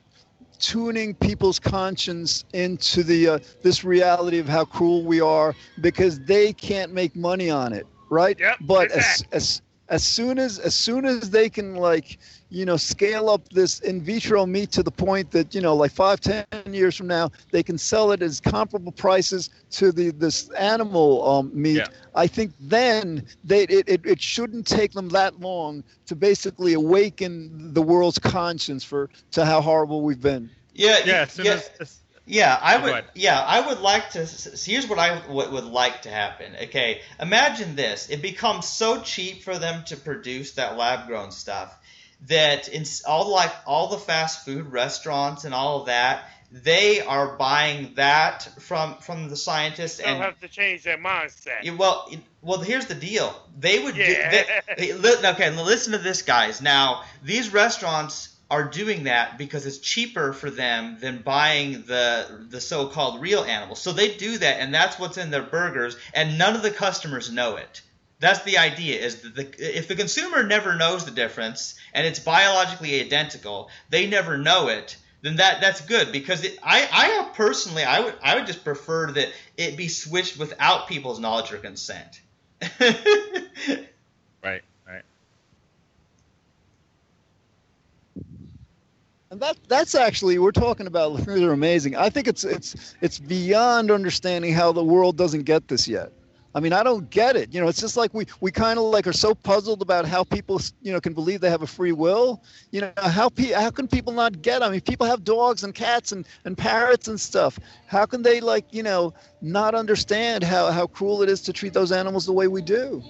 tuning people's conscience into the uh, this reality of how cruel we are because they can't make money on it, right?
Yep,
but
exactly.
as as soon as as soon as they can like you know scale up this in vitro meat to the point that you know like five ten years from now they can sell it as comparable prices to the this animal um, meat
Yeah.
i think then they it, it, it shouldn't take them that long to basically awaken the world's conscience for to how horrible we've been
Yeah,
yeah, as soon
yeah,
as, as
yeah. I
Go
would. Yeah, I would like to. Here's what I would, would like to happen. Okay, imagine this: it becomes so cheap for them to produce that lab-grown stuff that in all like all the fast food restaurants and all of that, they are buying that from from the scientists
They'll
and
have to change their mindset.
Well, well, here's the deal. They would. do-
Yeah.
they, they- okay, listen to this, guys. Now, these restaurants are doing that because it's cheaper for them than buying the the so-called real animals. So they do that, and that's what's in their burgers, and none of the customers know it. That's the idea. Is that the if the consumer never knows the difference and it's biologically identical, they never know it. Then that that's good because it, I I personally I would I would just prefer that it be switched without people's knowledge or consent.
right, right.
And that that's actually we're talking about things are amazing. I think it's it's it's beyond understanding how the world doesn't get this yet. I mean, I don't get it. You know, it's just like we we kind of like are so puzzled about how people you know can believe they have a free will. You know, how pe- how can people not get? I mean, people have dogs and cats and and parrots and stuff. How can they like you know not understand how how cruel it is to treat those animals the way we do?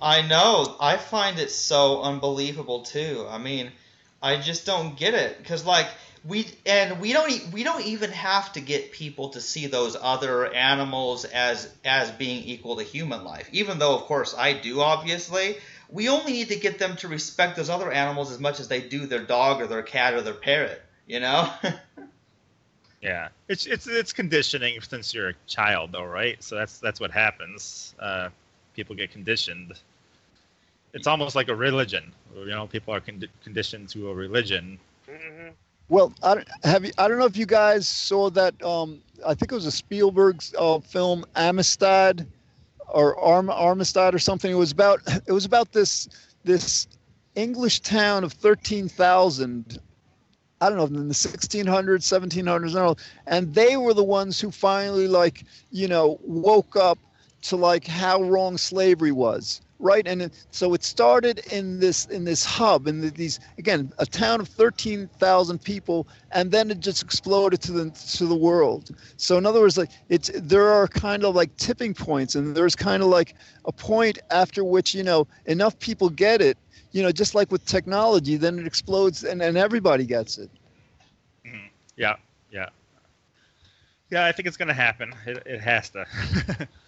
I know. I find it so unbelievable too. I mean, I just don't get it because like we and we don't e- we don't even have to get people to see those other animals as as being equal to human life. Even though of course I do obviously. We only need to get them to respect those other animals as much as they do their dog or their cat or their parrot, you know?
Yeah, it's it's it's conditioning since you're a child, though, right? So that's that's what happens. Uh, people get conditioned. It's almost like a religion. You know, people are condi- conditioned to a religion.
hmm
Well, I don't have you. I don't know if you guys saw that. Um, I think it was a Spielberg uh, film, Amistad, or Arm Armistad or something. It was about. It was about this this English town of thirteen thousand. I don't know in the 1600s, 1700s, I don't know, and they were the ones who finally like you know woke up to like how wrong slavery was right and so it started in this in this hub in these again a town of 13,000 people and then it just exploded to the to the world so in other words like it's there are kind of like tipping points and there's kind of like a point after which you know enough people get it you know just like with technology then it explodes and, and everybody gets it
Mhm. Yeah, yeah, yeah. I think it's gonna happen. It, it has to.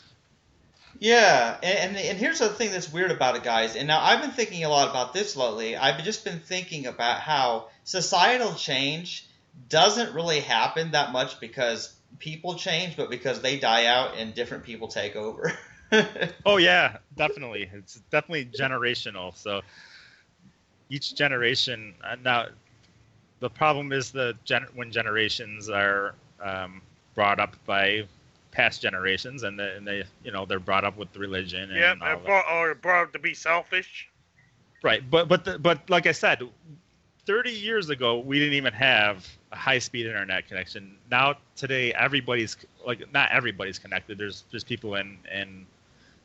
Yeah, and, and and here's the thing that's weird about it, guys. And now I've been thinking a lot about this lately. I've just been thinking about how societal change doesn't really happen that much because people change, but because they die out and different people take over.
oh yeah, definitely. It's definitely generational. So each generation uh, now, the problem is the gen- when generations are um, brought up by past generations, and, the, and they you know they're brought up with religion and
Yeah,
all
brought, or brought to be selfish.
Right, but but the, but like I said, 30 years ago we didn't even have a high-speed internet connection. Now today everybody's like not everybody's connected. There's there's people in in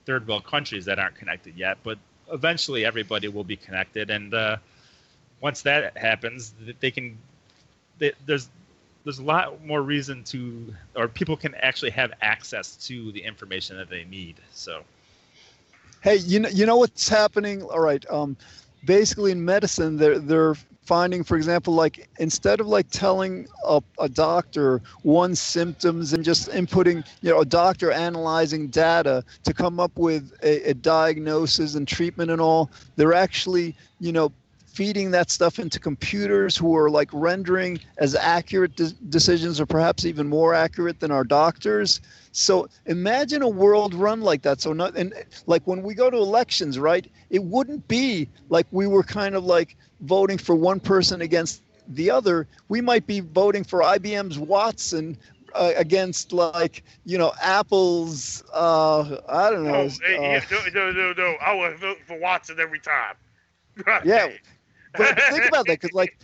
third world countries that aren't connected yet, but eventually everybody will be connected. And uh, once that happens, th- they can they, there's there's a lot more reason to or people can actually have access to the information that they need. So
Hey, you know, you know what's happening? All right. Um, basically, in medicine, they're they're finding, for example, like instead of like telling a, a doctor one symptoms and just inputting, you know, a doctor analyzing data to come up with a, a diagnosis and treatment and all, they're actually, you know, feeding that stuff into computers who are like rendering as accurate de- decisions or perhaps even more accurate than our doctors so imagine a world run like that so not and like when we go to elections right it wouldn't be like we were kind of like voting for one person against the other we might be voting for IBM's Watson uh, against like you know Apple's uh I don't know
No,
uh,
yeah, no, no, no, no. I would vote for Watson every time.
Yeah, but think about that because like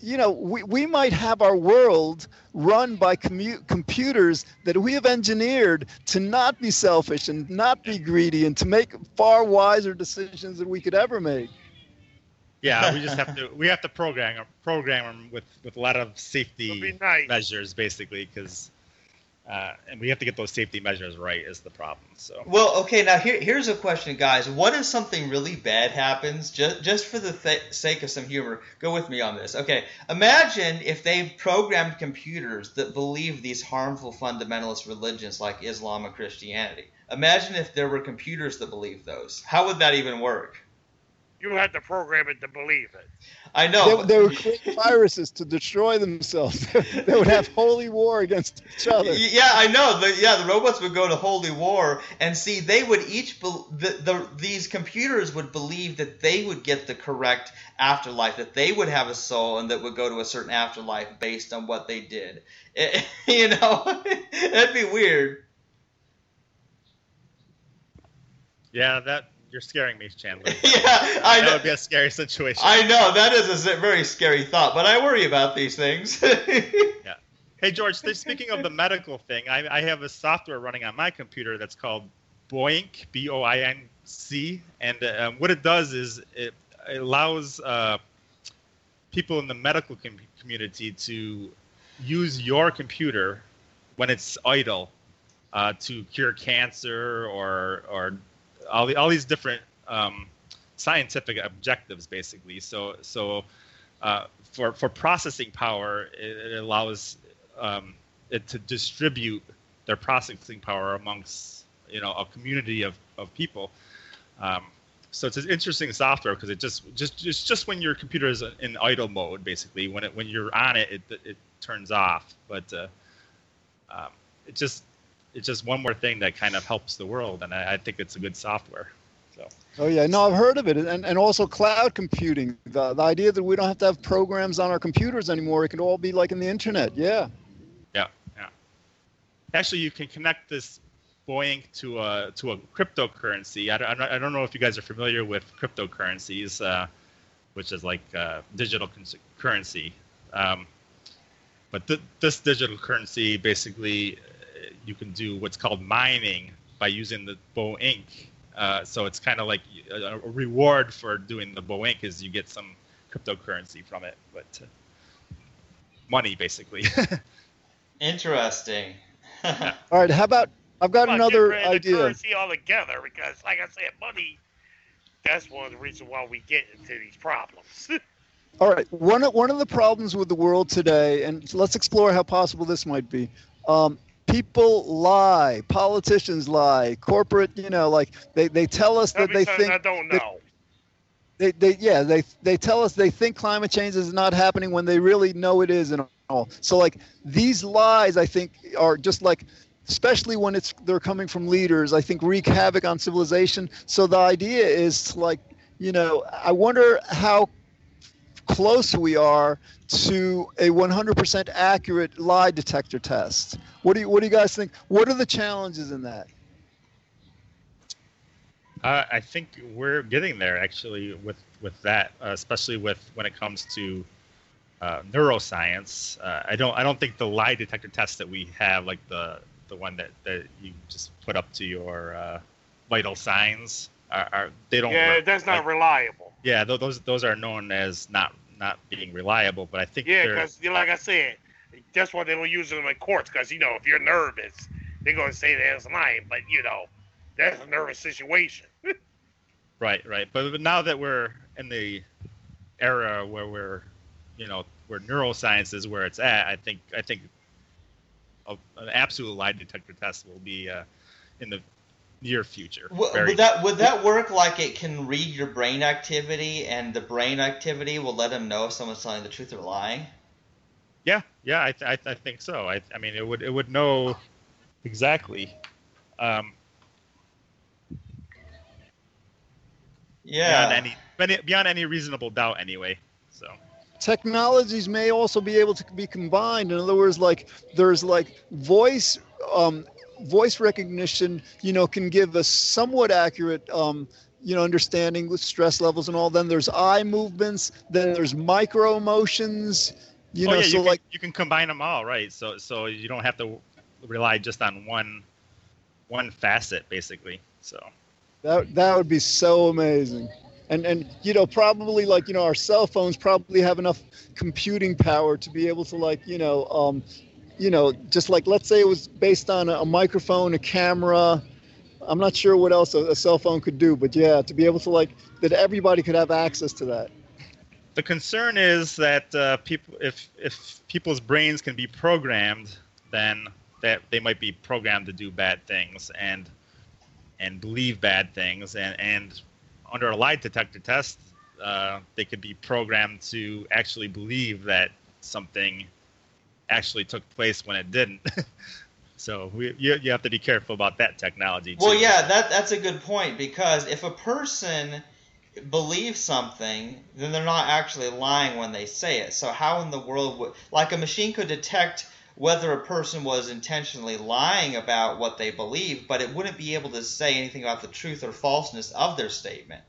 you know we, we might have our world run by commu- computers that we have engineered to not be selfish and not be greedy and to make far wiser decisions than we could ever make
Yeah, we just have to we have to program program them with with a lot of safety
nice.
measures, basically, because uh, and we have to get those safety measures right is the problem. So
Well, okay, now here, here's a question, guys. What if something really bad happens, just, just for the th- sake of some humor? Go with me on this. Okay, imagine if they've programmed computers that believe these harmful fundamentalist religions like Islam and Christianity. Imagine if there were computers that believe those. How would that even work?
You have to program it to believe it.
I know.
they, they would create viruses to destroy themselves they would have holy war against each other
Yeah, I know. The, yeah, the robots would go to holy war, and see, they would each bel the, the these computers would believe that they would get the correct afterlife, that they would have a soul, and that would go to a certain afterlife based on what they did. It- eh, you know, that'd be weird.
yeah, that you're scaring me, Chandler.
yeah, I know.
That would be a scary situation.
I know that is a very scary thought, but I worry about these things. Yeah.
Hey George, speaking of the medical thing, I, I have a software running on my computer that's called Boinc, B-O-I-N-C, and uh, what it does is it, it allows uh, people in the medical com- community to use your computer when it's idle uh, to cure cancer or or all the, all these different um, scientific objectives, basically. So so uh, for for processing power, it, it allows um, it to distribute their processing power amongst you know a community of, of people. Um, so it's an interesting software because it just just just just when your computer is in idle mode, basically when it when you're on it, it it turns off. But uh, um, it just it's just one more thing that kind of helps the world, and I, I think it's a good software. So
Oh yeah, no, I've heard of it, and and also cloud computing. The the idea that we don't have to have programs on our computers anymore; it can all be like in the internet. Yeah.
yeah, yeah. Actually, you can connect this Boinc to a to a cryptocurrency. I don't, I don't know if you guys are familiar with cryptocurrencies, uh, which is like uh, digital con- currency. Um, but th- this digital currency basically, you can do what's called mining by using the Boinc. Uh, so it's kind of like a, a reward for doing the Boinc is you get some cryptocurrency from it, but uh, money basically.
Interesting.
All right. How about I've got
Well,
another
get rid of the
idea.
currency altogether because, like I said, money. That's one of the reasons why we get into these problems.
All right. One of, one of the problems with the world today, and let's explore how possible this might be. Um, people lie. Politicians lie. Corporate, you know, like they, they tell us that they think
I don't know.
they, they yeah they they tell us they think climate change is not happening when they really know it is and all so like these lies i think are just like especially when it's they're coming from leaders i think wreak havoc on civilization so the idea is like you know i wonder how close we are to a 100% accurate lie detector test what do you what do you guys think what are the challenges in that
Uh, I think we're getting there actually with with that, uh, especially with when it comes to uh, neuroscience. Uh, I don't I don't think the lie detector test that we have, like the the one that, that you just put up to your uh, vital signs, are, are they don't.
Yeah,
work.
that's not
Like,
reliable.
Yeah, tho- those those are known as not not being reliable. But I think
Yeah, because like I said, that's why they don't use them in courts. Because you know, if you're nervous, they're gonna say that it's lying. But you know, that's a nervous situation.
Right, right. But, but now that we're in the era where we're, you know, where neuroscience is where it's at, I think I think a, an absolute lie detector test will be uh, in the near future.
Would,
Very-
would that would that work like it can read your brain activity and the brain activity will let them know if someone's telling the truth or lying?
yeah, yeah, I, th- I, th- I think so. I, I mean, it would it would know exactly. Um,
Yeah.
beyond any beyond- beyond any reasonable doubt, anyway. So
technologies may also be able to be combined in other words like there's like voice um, voice recognition you know can give a somewhat accurate um, you know understanding with stress levels and all then there's eye movements then there's micro emotions you
oh,
know
yeah,
so
you can,
like
you can combine them all, right? So so you don't have to rely just on one one facet, basically. So
That that would be so amazing. And and you know probably like you know our cell phones probably have enough computing power to be able to like you know um you know just like let's say it was based on a, microphone, a camera. I'm not sure what else a, a cell phone could do, but yeah, to be able to like that everybody could have access to that.
the concern is that uh, people, if if people's brains can be programmed, then that they might be programmed to do bad things and and believe bad things, and and under a lie detector test, uh, they could be programmed to actually believe that something actually took place when it didn't. so we, you you have to be careful about that technology. Too.
Well, yeah, that that's a good point because if a person believes something, then they're not actually lying when they say it. So how in the world would like a machine could detect whether a person was intentionally lying about what they believe, but it wouldn't be able to say anything about the truth or falseness of their statement.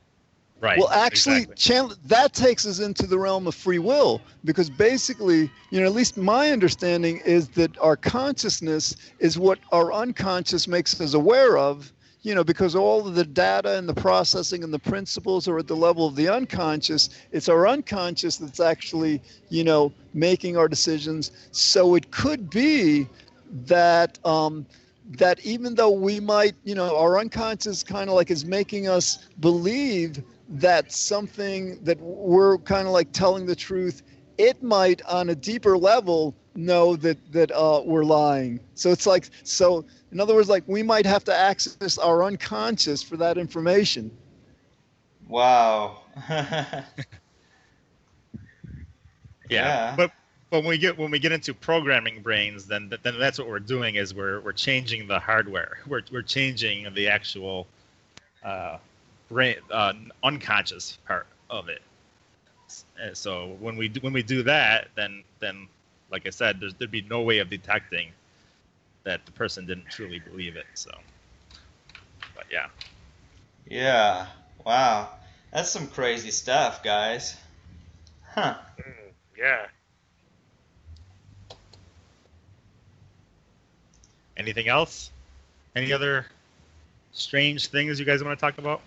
Right.
Well, actually,
exactly.
That takes us into the realm of free will because basically, you know, at least my understanding is that our consciousness is what our unconscious makes us aware of. You know, because all of the data and the processing and the principles are at the level of the unconscious. It's our unconscious that's actually, you know, making our decisions. So it could be that um, that even though we might, you know, our unconscious kind of like is making us believe that something that we're kind of like telling the truth, it might on a deeper level know that that uh, we're lying. So it's like so. In other words, like we might have to access our unconscious for that information.
Wow.
yeah.
Yeah.
But but when we get when we get into programming brains, then then that's what we're doing is we're we're changing the hardware. We're we're changing the actual uh, brain uh, unconscious part of it. And so when we do, when we do that, then then like I said, there's, there'd be no way of detecting that the person didn't truly believe it. So, but yeah,
Yeah. Wow. That's some crazy stuff, guys. Huh.
Mm, yeah.
anything else? Any other strange things you guys want to talk about?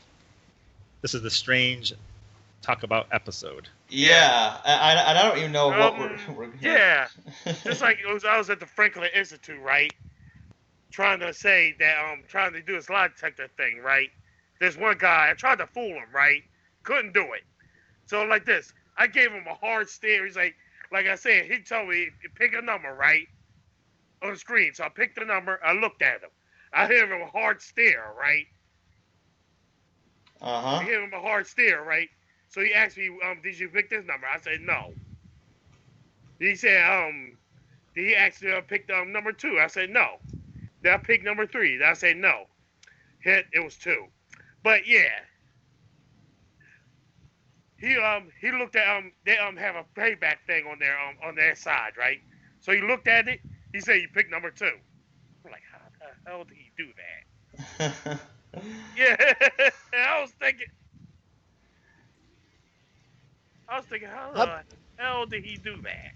This is the strange talk about episode.
Yeah. I, I, I don't even know what
Um,
we're, we're
Yeah. Just like it was, I was at the Franklin Institute, right? Trying to say that um trying to do this lie detector thing, right? There's one guy, I tried to fool him, right? Couldn't do it. So like this, I gave him a hard stare. He's like, like I said, he told me pick a number, right? On the screen. So I picked the number, I looked at him. I gave him a hard stare, right?
Uh
I
huh.
gave him a hard stare, right? So he asked me, um, did you pick this number? I said no. He said, um, did he ask me to pick um, number two? I said no. Did I pick number three? I said no. Hit, it was two. But yeah. He um he looked at um they um have a payback thing on their um on their side, right? So he looked at it, he said you picked number two. I'm like, how the hell did he do that? Yeah, I was thinking. I was thinking, how
How-
the hell did he do that?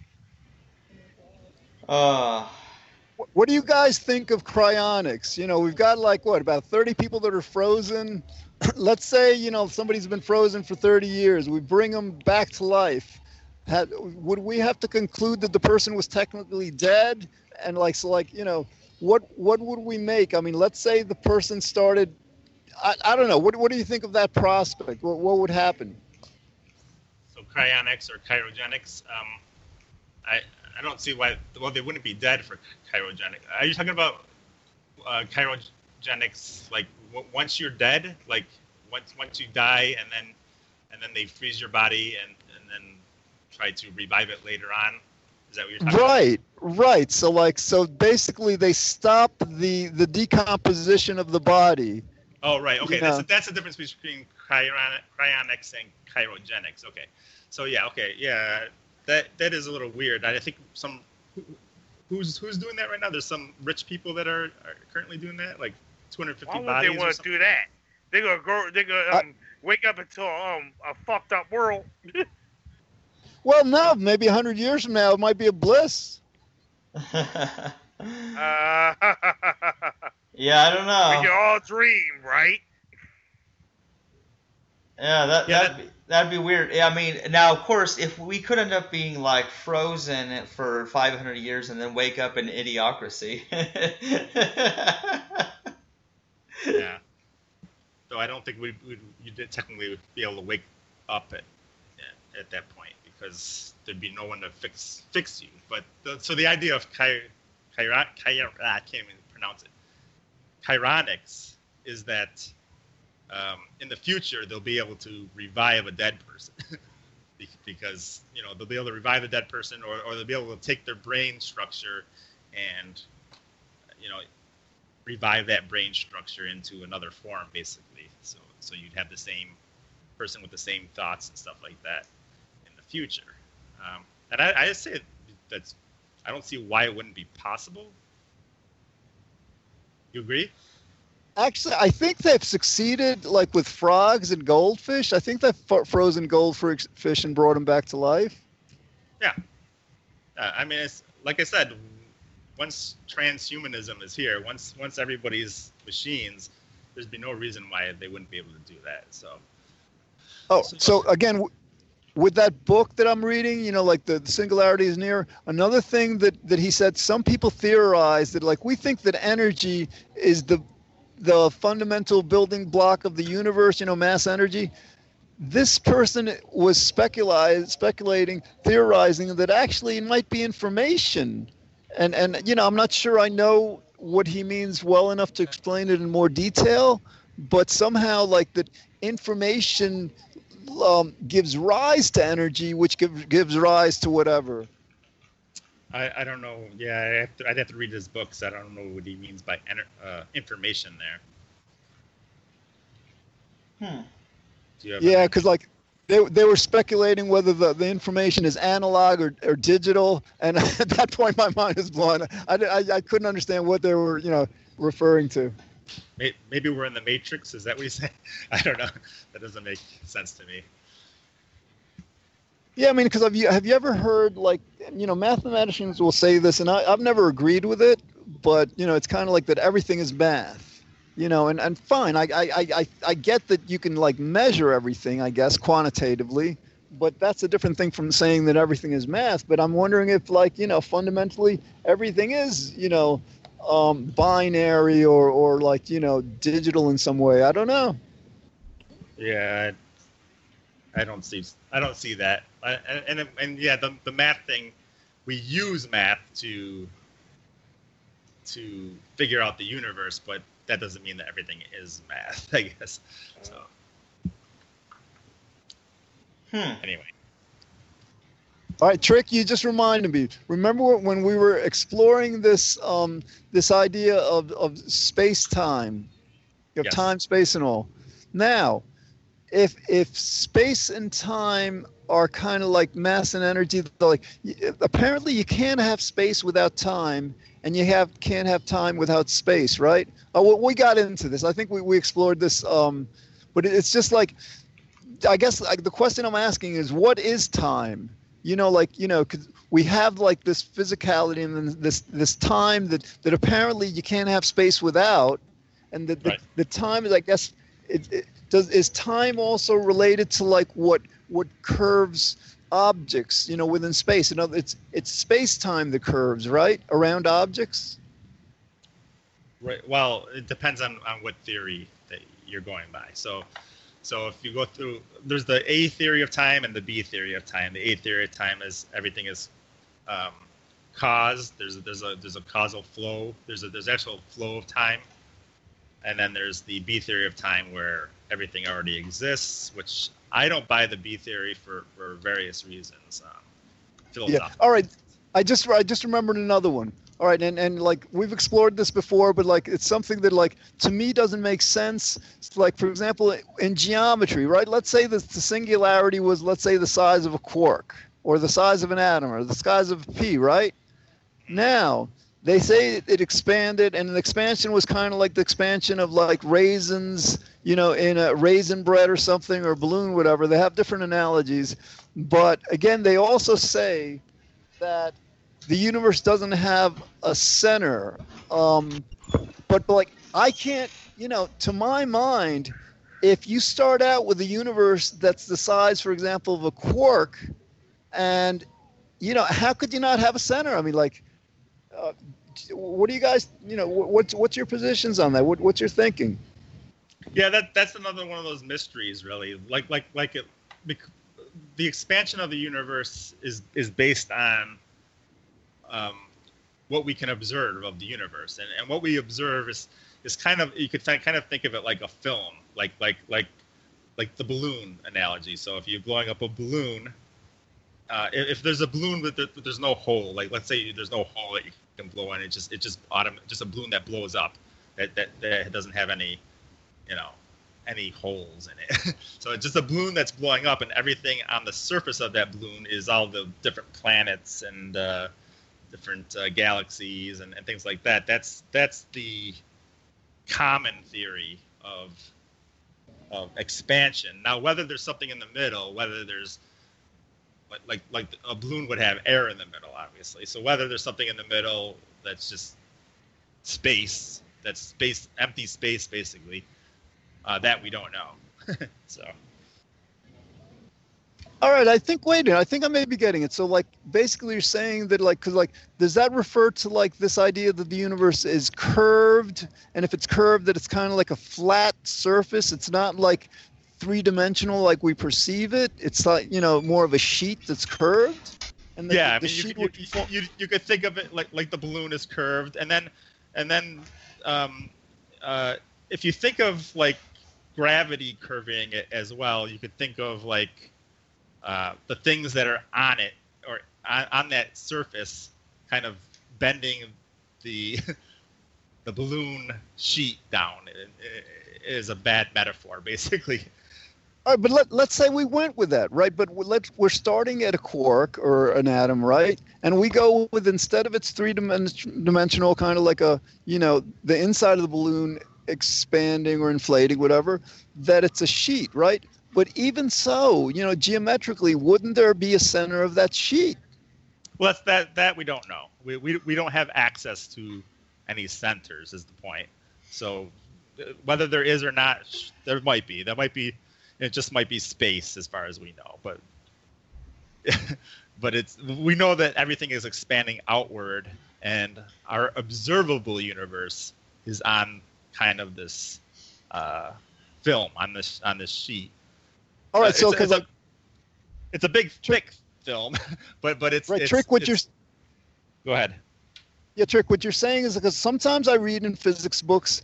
uh,
Wh- What do you guys think of cryonics? You know, we've got like what about 30 people that are frozen. Let's say you know somebody's been frozen for 30 years. We bring them back to life. Had, would we have to conclude that the person was technically dead? And like, so like you know, what what would we make? I mean, let's say the person started. I, I don't know. What what do you think of that prospect? What what would happen?
So cryonics or cryogenics, um, I I don't see why. Well, they wouldn't be dead for cryogenic. Are you talking about uh, cryogenics like w- once you're dead, like once once you die and then and then they freeze your body and and then try to revive it later on? Is that what you're talking about?
Right, right. So like, so basically, they stop the the decomposition of the body.
Oh, right. Okay,
Yeah.
that's that's the difference between cryonics and cryogenics. Okay, so yeah, okay, yeah, that that is a little weird. I think some who, who's who's doing that right now. There's some rich people that are, are currently doing that, like 250
Why would
bodies.
they want to do that? They're gonna go. They're gonna um, wake up into um, a fucked up world.
Well, no, maybe hundred years from now, it might be a bliss.
Uh,
yeah, I don't know.
we can all dream, right?
Yeah, that
Yeah,
that'd be, that'd be weird. Yeah, I mean, now of course, if we could end up being like frozen for 500 years and then wake up in idiocracy.
Yeah. So I don't think we would you did technically be able to wake up at at that point because there'd be no one to fix fix you. But the, so the idea of chi, chiron, chiron, I can't even pronounce it. Chironics is that um, in the future they'll be able to revive a dead person. Because you know they'll be able to revive a dead person or, or they'll be able to take their brain structure and you know revive that brain structure into another form basically. So so you'd have the same person with the same thoughts and stuff like that in the future. Um, and I, I just say that's i don't see why it wouldn't be possible you agree
Actually, I think they've succeeded, like with frogs and goldfish. I think they've fro- frozen goldfish and brought them back to life.
uh, i mean it's like i said once transhumanism is here once once everybody's machines there's be no reason why they wouldn't be able to do that so
Oh,
So-
so again, with that book that I'm reading, you know, like the, the singularity is near. Another thing that that he said, some people theorize that like we think that energy is the the fundamental building block of the universe. You know, mass energy. This person was speculating, speculating, theorizing that actually it might be information, and and you know, I'm not sure I know what he means well enough to explain it in more detail, but somehow like that information um, gives rise to energy, which give, gives rise to whatever.
I, I don't know. Yeah, I have to, I'd have to read his books. I don't know what he means by ener- uh, information there.
hmm.
Do you have
Yeah, because like they, they were speculating whether the, the information is analog or, or digital, and at that point my mind is blown. I, I, I couldn't understand what they were you know referring to.
May- maybe we're in the matrix. Is that what you say? I don't know. That doesn't make sense to me.
Yeah, I mean, because have you have you ever heard like you know mathematicians will say this, and I, I've never agreed with it, but you know it's kind of like that everything is math, you know, and and fine, I I I- I get that you can like measure everything, I guess quantitatively, but that's a different thing from saying that everything is math. But I'm wondering if like you know fundamentally everything is you know um, binary or or like you know digital in some way. I don't know.
Yeah, I, I don't see. I don't see that. I, and, and and yeah, the the math thing, we use math to to figure out the universe, but that doesn't mean that everything is math. I guess. So
Hmm.
anyway,
All right, Trick, you just reminded me. Remember when we were exploring this um, this idea of, of space time, of
Yes.
time, space, and all. Now, if if space and time are kind of like mass and energy, like apparently you can't have space without time, and you have can't have time without space, right? Oh, well, we got into this. I think we, we explored this, um, but it's just like I guess like the question I'm asking is what is time? You know, like you know, 'cause we have like this physicality and then this this time that that apparently you can't have space without, and the the,
Right.
the time is I guess it, it does is time also related to like what what curves objects you know within space? You know, it's it's space time that curves right around objects.
right. Well, it depends on on what theory that you're going by. So. So if you go through, there's the A theory of time and the B theory of time. The A theory of time is everything is um, caused. There's a, there's a there's a causal flow. There's a there's actual flow of time, and then there's the B theory of time where everything already exists. Which I don't buy the B theory for for various reasons. Um,
Yeah. All right. I just I just remembered another one. All right, and and like we've explored this before, but like it's something that like to me doesn't make sense. It's like for example, in geometry, right? Let's say that the singularity was let's say the size of a quark or the size of an atom or the size of a pea right? Now they say it expanded, and the expansion was kind of like the expansion of like raisins, you know, in a raisin bread or something or balloon, whatever. They have different analogies, but again, they also say that the universe doesn't have a center. Um, but, like I can't, you know, to my mind, if you start out with a universe that's the size, for example, of a quark, and you know, how could you not have a center? I mean, like, uh, what do you guys, you know, what's what's your positions on that? What, what's your thinking?
Yeah, that that's another one of those mysteries, really. Like like like it, the expansion of the universe is is based on um, what we can observe of the universe, and and what we observe is is kind of you could fi- kind of think of it like a film, like like like like the balloon analogy. So if you're blowing up a balloon, uh, if, there's a balloon with there, there's no hole, like let's say there's no hole that you can blow in, it just it just autom- just a balloon that blows up that that, that doesn't have any you know any holes in it. so it's just a balloon that's blowing up, and everything on the surface of that balloon is all the different planets and uh, different uh, galaxies and, and things like that. That's that's the common theory of of expansion. Now, whether there's something in the middle, whether there's like like a balloon would have air in the middle, obviously. So whether there's something in the middle that's just space, that's space, empty space, basically, uh, that we don't know. so
All right, I think. Wait, a minute, I think I may be getting it. So, like, basically, you're saying that, like, because, like, does that refer to like this idea that the universe is curved, and if it's curved, that it's kind of like a flat surface? It's not like three-dimensional like we perceive it. It's like you know more of a sheet that's curved. And the,
yeah, I
the
mean, you,
sheet would
you,
form-
you, you, you could think of it like like the balloon is curved, and then and then um, uh, if you think of like gravity curving it as well, you could think of like uh, the things that are on it or on, on that surface, kind of bending the the balloon sheet down. It, it is a bad metaphor, basically.
All right, but let, let's say we went with that, right? But let's, we're starting at a quark or an atom, right? And we go with instead of its three dimen- dimensional, kind of like a, you know, the inside of the balloon expanding or inflating, whatever, that it's a sheet, right? But even so, you know, geometrically, wouldn't there be a center of that sheet?
Well, that that we don't know. We, we we don't have access to any centers. Is the point? So uh, whether there is or not, there might be. That might be. It just might be space, as far as we know. But but it's we know that everything is expanding outward, and our observable universe is on kind of this uh, film on this on this sheet.
All right,
Uh,
so
it's,
because
it's, a, it's a big trick film, but but it's
right,
it's,
trick what
it's,
you're
Go ahead.
Yeah, Trick, what you're saying is because sometimes I read in physics books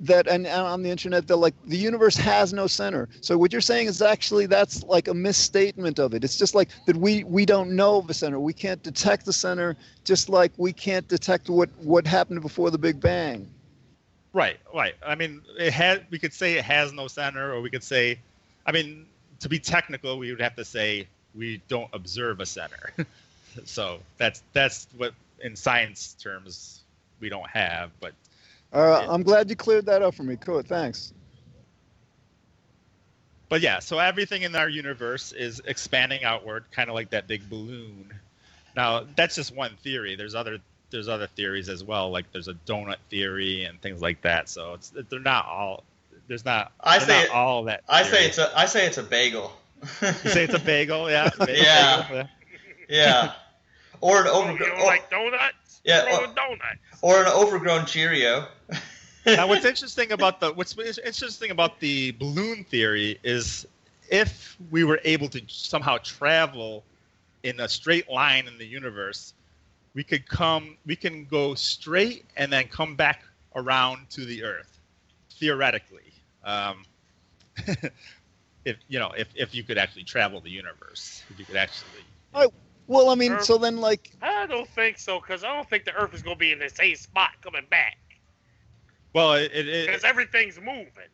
that and, and on the internet that like the universe has no center. So what you're saying is actually that's like a misstatement of it. It's just like that we we don't know a center. We can't detect the center just like we can't detect what what happened before the Big Bang.
Right, right. I mean, it had. We could say it has no center, or we could say, I mean, to be technical, we would have to say we don't observe a center. so that's that's what in science terms we don't have. But
Uh,
Yeah.
I'm glad you cleared that up for me. Cool, thanks.
but yeah, so everything in our universe is expanding outward, kind of like that big balloon. Now that's just one theory. There's other there's other theories as well. Like there's a donut theory and things like that. So it's they're not all. There's not.
I say
not
it-
all that.
I say it's a I say it's a bagel.
You say it's a bagel, yeah. Bagel,
Yeah.
bagel,
yeah. Or an overgrown
don't like donuts?
Yeah,
Throw
or-
a donut.
or an overgrown Cheerio.
now, what's interesting about the what's interesting about the balloon theory is if we were able to somehow travel in a straight line in the universe, we could come, we can go straight and then come back around to the Earth, theoretically. Um, if you know, if if you could actually travel the universe, if you could actually.
Well, I mean,
Sure.
so then like
I don't think so, because I don't think the Earth is going to be in the same spot coming back.
Well, it, it, it
Because everything's moving.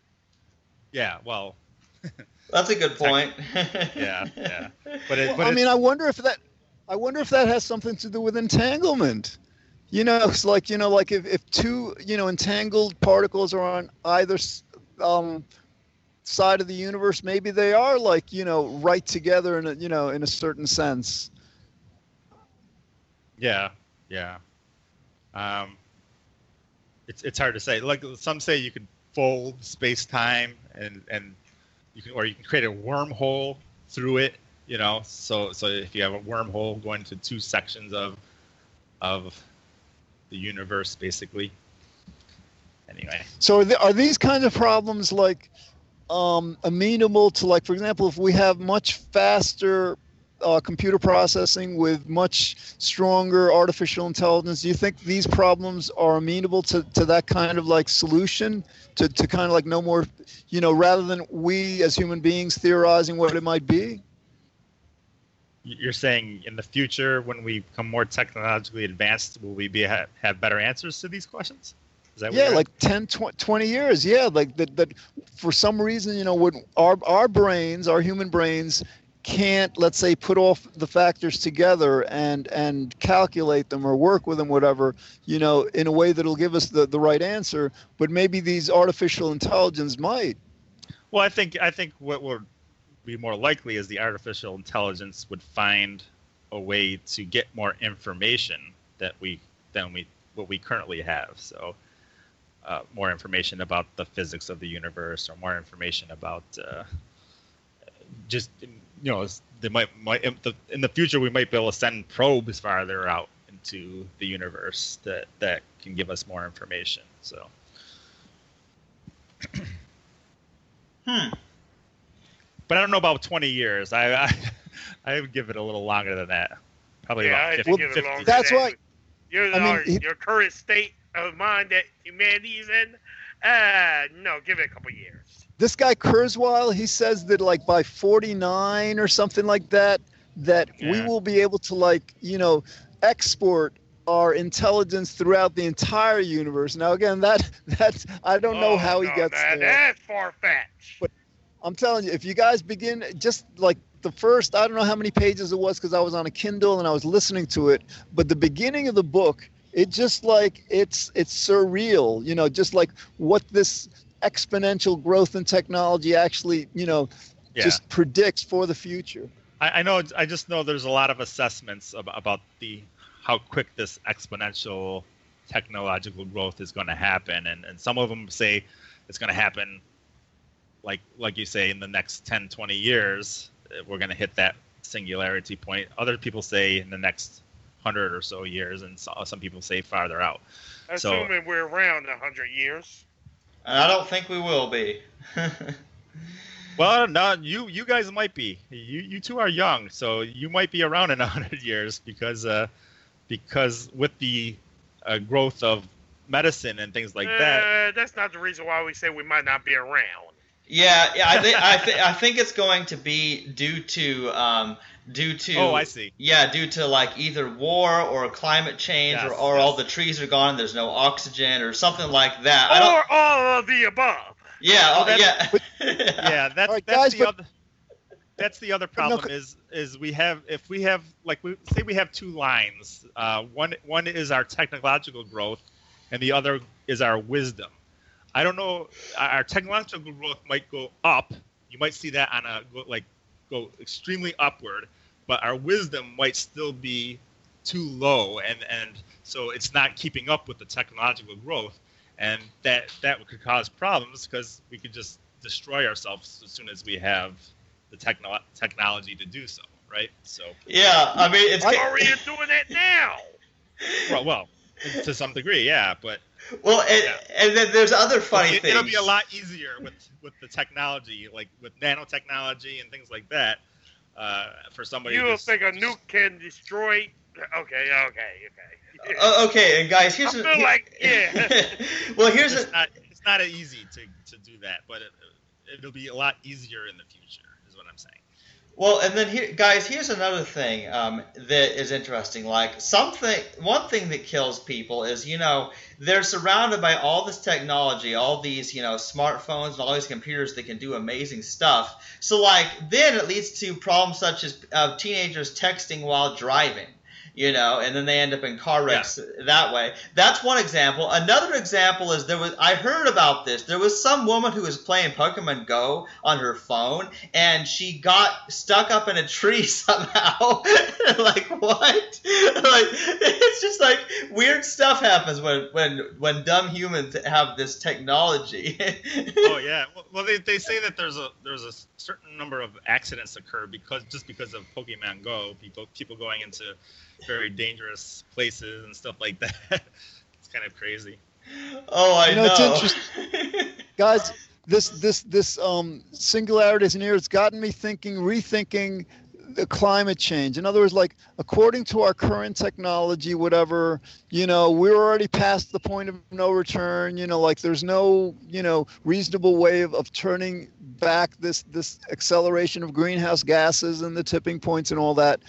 yeah, well,
That's a good point.
yeah, yeah. But it,
Well,
but
I mean, I wonder if that, I wonder if that has something to do with entanglement. You know, it's like you know, like if, if two you know entangled particles are on either s- um, side of the universe, maybe they are like you know right together in a you know in a certain sense.
Yeah, yeah. Um, it's it's hard to say. Like some say, you could fold space time, and and you can, or you can create a wormhole through it. You know, so so if you have a wormhole going to two sections of of the universe, basically. Anyway,
So are, the, are these kinds of problems like um, amenable to like, for example, if we have much faster uh, computer processing with much stronger artificial intelligence, do you think these problems are amenable to, to that kind of like solution to, to kind of like no more, you know, rather than we as human beings theorizing what it might be?
you're saying in the future, when we become more technologically advanced, will we be have, have better answers to these questions?
Yeah like 10 20 years yeah like that that for some reason you know when our our brains our human brains can't let's say put all the factors together and and calculate them or work with them whatever you know in a way that'll give us the the right answer. But maybe these artificial intelligence might.
Well, I think I think what would be more likely is the artificial intelligence would find a way to get more information that we than we what we currently have. So, uh, more information about the physics of the universe, or more information about uh, just you know they might might in the, in the future we might be able to send probes farther out into the universe that that can give us more information. So.
hmm.
but I don't know about 20 years. I I, I would give it a little longer than that. Probably
yeah, I
about
think
50,
it's
50
longer
That's
than
why-
Your,
I mean,
your current state of mind that humanity is in, uh, no, give it a couple years.
this guy Kurzweil, he says that like by 49 or something like that, that we will be able to like, you know, export our intelligence throughout the entire universe. Now again, that that's I don't know
Oh,
how he
no,
gets
that,
there.
That's far fetched.
But- I'm telling you, if you guys begin just like the first, I don't know how many pages it was because I was on a Kindle and I was listening to it, but the beginning of the book, it just like it's it's surreal, you know, just like what this exponential growth in technology actually, you know,
Yeah.
just predicts for the future.
I, I know. I just know there's a lot of assessments about, about the how quick this exponential technological growth is going to happen, and, and some of them say it's going to happen, like like you say, in the next 10, 20 years, uh, we're going to hit that singularity point. Other people say in the next hundred or so years, and so, some people say farther out. So-
Assuming we're around a hundred years.
And I don't think we will be.
Well, no, you you guys might be. You you two are young, so you might be around in a hundred years because uh, because with the uh, growth of medicine and things like that.
Uh, that's not the reason why we say we might not be around.
yeah, yeah. I think I think I think it's going to be due to um, due to.
Oh, I see.
Yeah, due to like either war or climate change, or,
Yes,
or all
yes.
the trees are gone, there's no oxygen, or something like that. I don't.
Or all of the above.
Yeah, oh,
that's-
yeah.
Yeah, that's
All right,
that's
guys,
the
but-
other. That's the other
But no,
problem is is we have if we have like we say we have two lines. Uh, one one is our technological growth, and the other is our wisdom. I don't know. Our technological growth might go up. You might see that on a go, like go extremely upward, but our wisdom might still be too low, and and so it's not keeping up with the technological growth, and that that could cause problems because we could just destroy ourselves as soon as we have the techno- technology to do so, right? So,
yeah, I mean it's.
I-
Or are you doing that now?
well, well, to some degree, yeah, but
Well, and,
Yeah.
and then there's other funny
it,
things.
it'll be a lot easier with with the technology, like with nanotechnology and things like that, uh, for somebody.
You don't
just-
think a nuke can destroy? Okay, okay, okay.
Uh, okay, and guys, here's
I
a-
feel like- yeah.
well, here's
it's
a,
not it's not easy to, to do that, but it, it'll be a lot easier in the future, is what I'm saying.
Well, and then here, guys, here's another thing um, that is interesting. Like something, one thing that kills people is, you know, they're surrounded by all this technology, all these, you know, smartphones and all these computers that can do amazing stuff. So, like, then it leads to problems such as uh, teenagers texting while driving. You know, and then they end up in car wrecks that way. That's one example. Another example is there was I heard about this. There was some woman who was playing Pokemon Go on her phone, and she got stuck up in a tree somehow. like what? Like it's just like weird stuff happens when when when dumb humans have this technology.
oh yeah. Well, well, they, they say that there's a there's a certain number of accidents occur because just because of Pokemon Go, people people going into very dangerous places and stuff like that. it's kind of crazy.
oh, I
You
know.
know, it's guys this this this um singularity is near it's gotten me thinking rethinking the climate change in other words like according to our current technology whatever you know we're already past the point of no return you know like there's no you know reasonable way of, of turning back this this acceleration of greenhouse gases and the tipping points and all that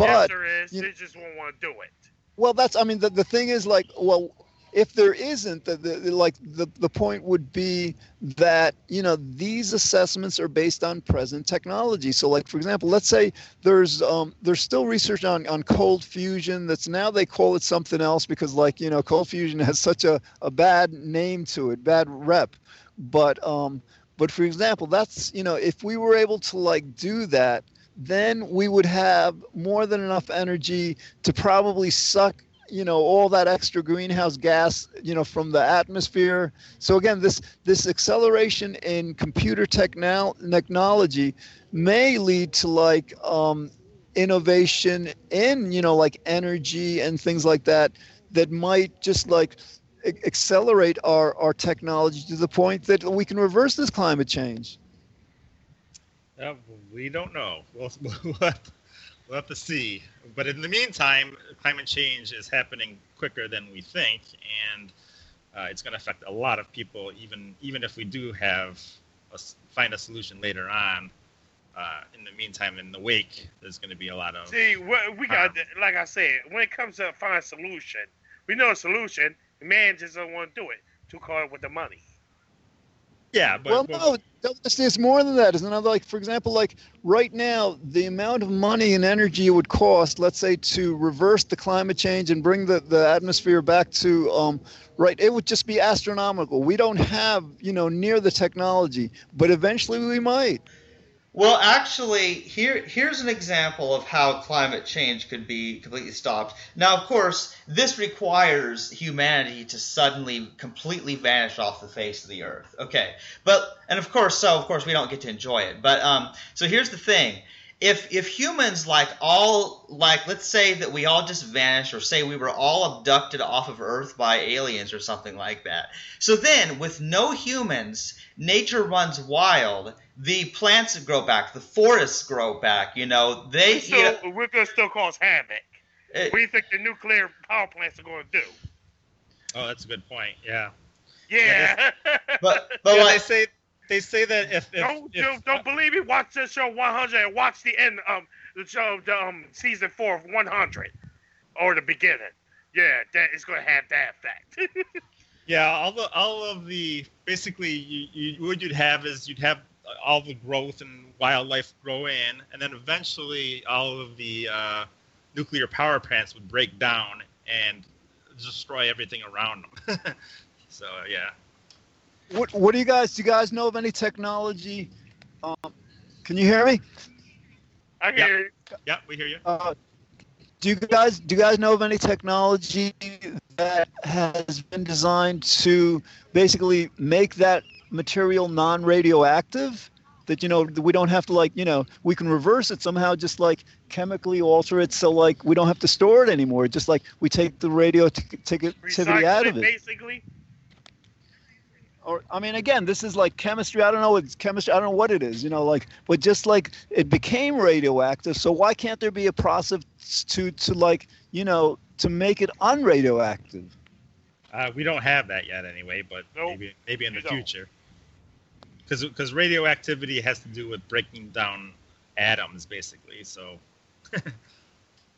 but
Answer is
you-
they just won't want to do it.
well, that's. I mean, the, the thing is, like, well, if there isn't, the, the the- like the the point would be that you know these assessments are based on present technology. So, like for example, let's say there's um there's still research on on cold fusion. That's now they call it something else because like you know cold fusion has such a a bad name to it, bad rep. But um but for example, that's you know if we were able to like do that then we would have more than enough energy to probably suck you know all that extra greenhouse gas you know from the atmosphere. So again this this acceleration in computer technol- technology may lead to like um, innovation in you know like energy and things like that that might just like accelerate our our technology to the point that we can reverse this climate change
Uh, we don't know. We'll, we'll, have to, we'll have to see. But in the meantime, climate change is happening quicker than we think, and uh, it's going to affect a lot of people. Even even if we do have a find a solution later on, uh, in the meantime, in the wake, there's going to be a lot of
See, we got, like I said, when it comes to find a solution, we know a solution. The man just don't want to do it. Too hard with the money.
Yeah. But,
well
but-
no It's, it's more than that. Isn't another like, for example, like right now, the amount of money and energy it would cost, let's say, to reverse the climate change and bring the, the atmosphere back to um, right, it would just be astronomical. We don't have, you know, near the technology, but eventually we might.
Well, actually, here here's an example of how climate change could be completely stopped. Now, of course, this requires humanity to suddenly completely vanish off the face of the earth. Okay, but and of course, so of course we don't get to enjoy it. But um, so here's the thing: if if humans like all like let's say that we all just vanished or say we were all abducted off of earth by aliens or something like that so then with no humans nature runs wild the plants grow back the forests grow back you know they
We still, we're gonna still cause havoc.
it-
what do you think the nuclear power plants are going to do?
Oh, that's a good point. Yeah.
Yeah.
but but
yeah,
like
they say they say that if, if,
don't,
if
don't don't believe me. Watch the show 100 and watch the end um the show the um season four of 100 or the beginning. Yeah, that is going to have that effect.
Yeah, all the all of the basically you, you what you'd have is you'd have all the growth and wildlife grow in, and then eventually all of the uh, nuclear power plants would break down and destroy everything around them. so yeah,
What What do you guys? Do you guys know of any technology? Um, can you hear me?
I
Yeah.
hear you.
yeah, we hear you.
Uh, do you guys do you guys know of any technology that has been designed to basically make that material non-radioactive? That you know we don't have to like you know we can reverse it somehow, just like chemically alter it so like we don't have to store it anymore. Just like we take the radioactivity
Recycle
out of it.
basically.
Or I mean, again, this is like chemistry. I don't know. It's chemistry. I don't know what it is. You know, like, but just like it became radioactive. So why can't there be a process to to like you know to make it unradioactive?
Uh, we don't have that yet anyway, but
Nope,
maybe maybe in the
don't.
future. Because because radioactivity has to do with breaking down atoms, basically. So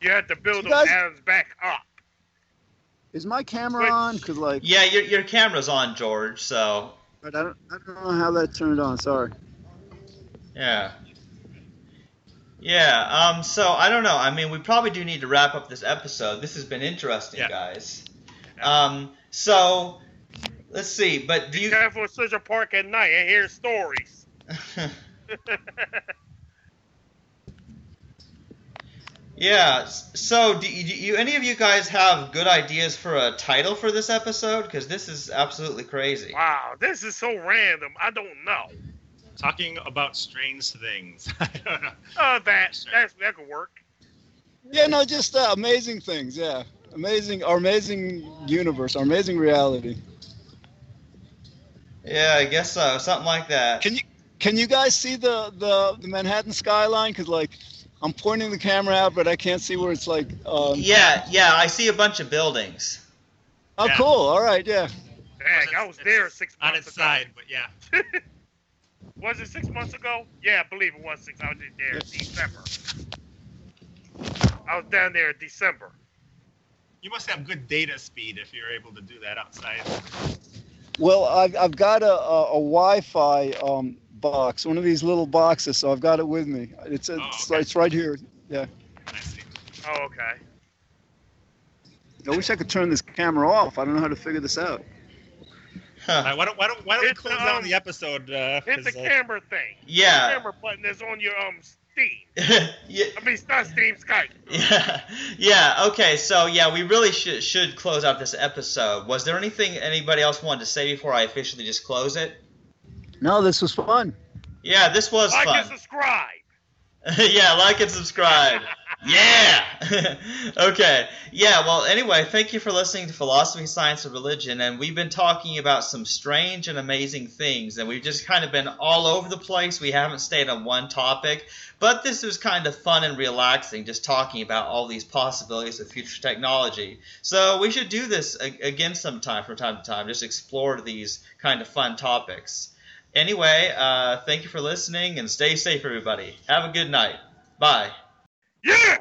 You have to build
You
those
guys-
atoms back up.
Is my camera on? Cause like,
yeah your, your camera's on george so
but I don't I don't know how that turned on. Sorry.
Yeah. Yeah, um, so I don't know. I mean, we probably do need to wrap up this episode. This has been interesting,
Yeah.
guys. Um, so let's see, but do
Be
you
careful in Central Park at night and hear stories.
Yeah, so do you, do you any of you guys have good ideas for a title for this episode cuz this is absolutely crazy.
wow, this is so random. I don't know.
talking about strange things. I don't know.
Uh, that that's, that could work.
Yeah, no, just uh, amazing things. Yeah, amazing, our amazing universe, our amazing reality.
Yeah, I guess so. Something like that.
Can you can you guys see the the, the Manhattan skyline? Cause like, I'm pointing the camera out, but I can't see where it's like. Um,
Yeah, yeah, I see a bunch of buildings.
Oh,
Yeah.
cool. All right. Yeah.
Dang, I was there six
on
months
its
ago.
side, but yeah.
Was it six months ago? Yeah, I believe it was six. I was there in December. I was down there in December.
You must have good data speed if you're able to do that outside.
Well, I've, I've got a, a, a Wi-Fi um, box, one of these little boxes, so I've got it with me. It's it's,
okay.
it's right here. Yeah.
I see.
Oh, okay.
I wish I could turn this camera off. I don't know how to figure this out.
Huh.
All right, why don't why don't why don't we
It's,
close
um,
down the episode? Uh,
Hit the
'cause, uh,
camera thing.
Yeah.
The camera button is on your um Steam.
yeah.
I mean, it's not Steam, Skype.
Yeah, yeah. Okay, so yeah, we really should should close out this episode. Was there anything anybody else wanted to say before I officially just close it?
No, this was fun.
Yeah, this was
Like and
fun.
subscribe.
yeah, like and subscribe. yeah. okay. Yeah. Well, anyway, thank you for listening to Philosophy, Science, and Religion, and we've been talking about some strange and amazing things, and we've just kind of been all over the place. We haven't stayed on one topic, but this was kind of fun and relaxing, just talking about all these possibilities of future technology. So we should do this again sometime from time to time. Just explore these kind of fun topics. Anyway, uh, thank you for listening and stay safe, everybody. Have a good night. Bye.
Yeah.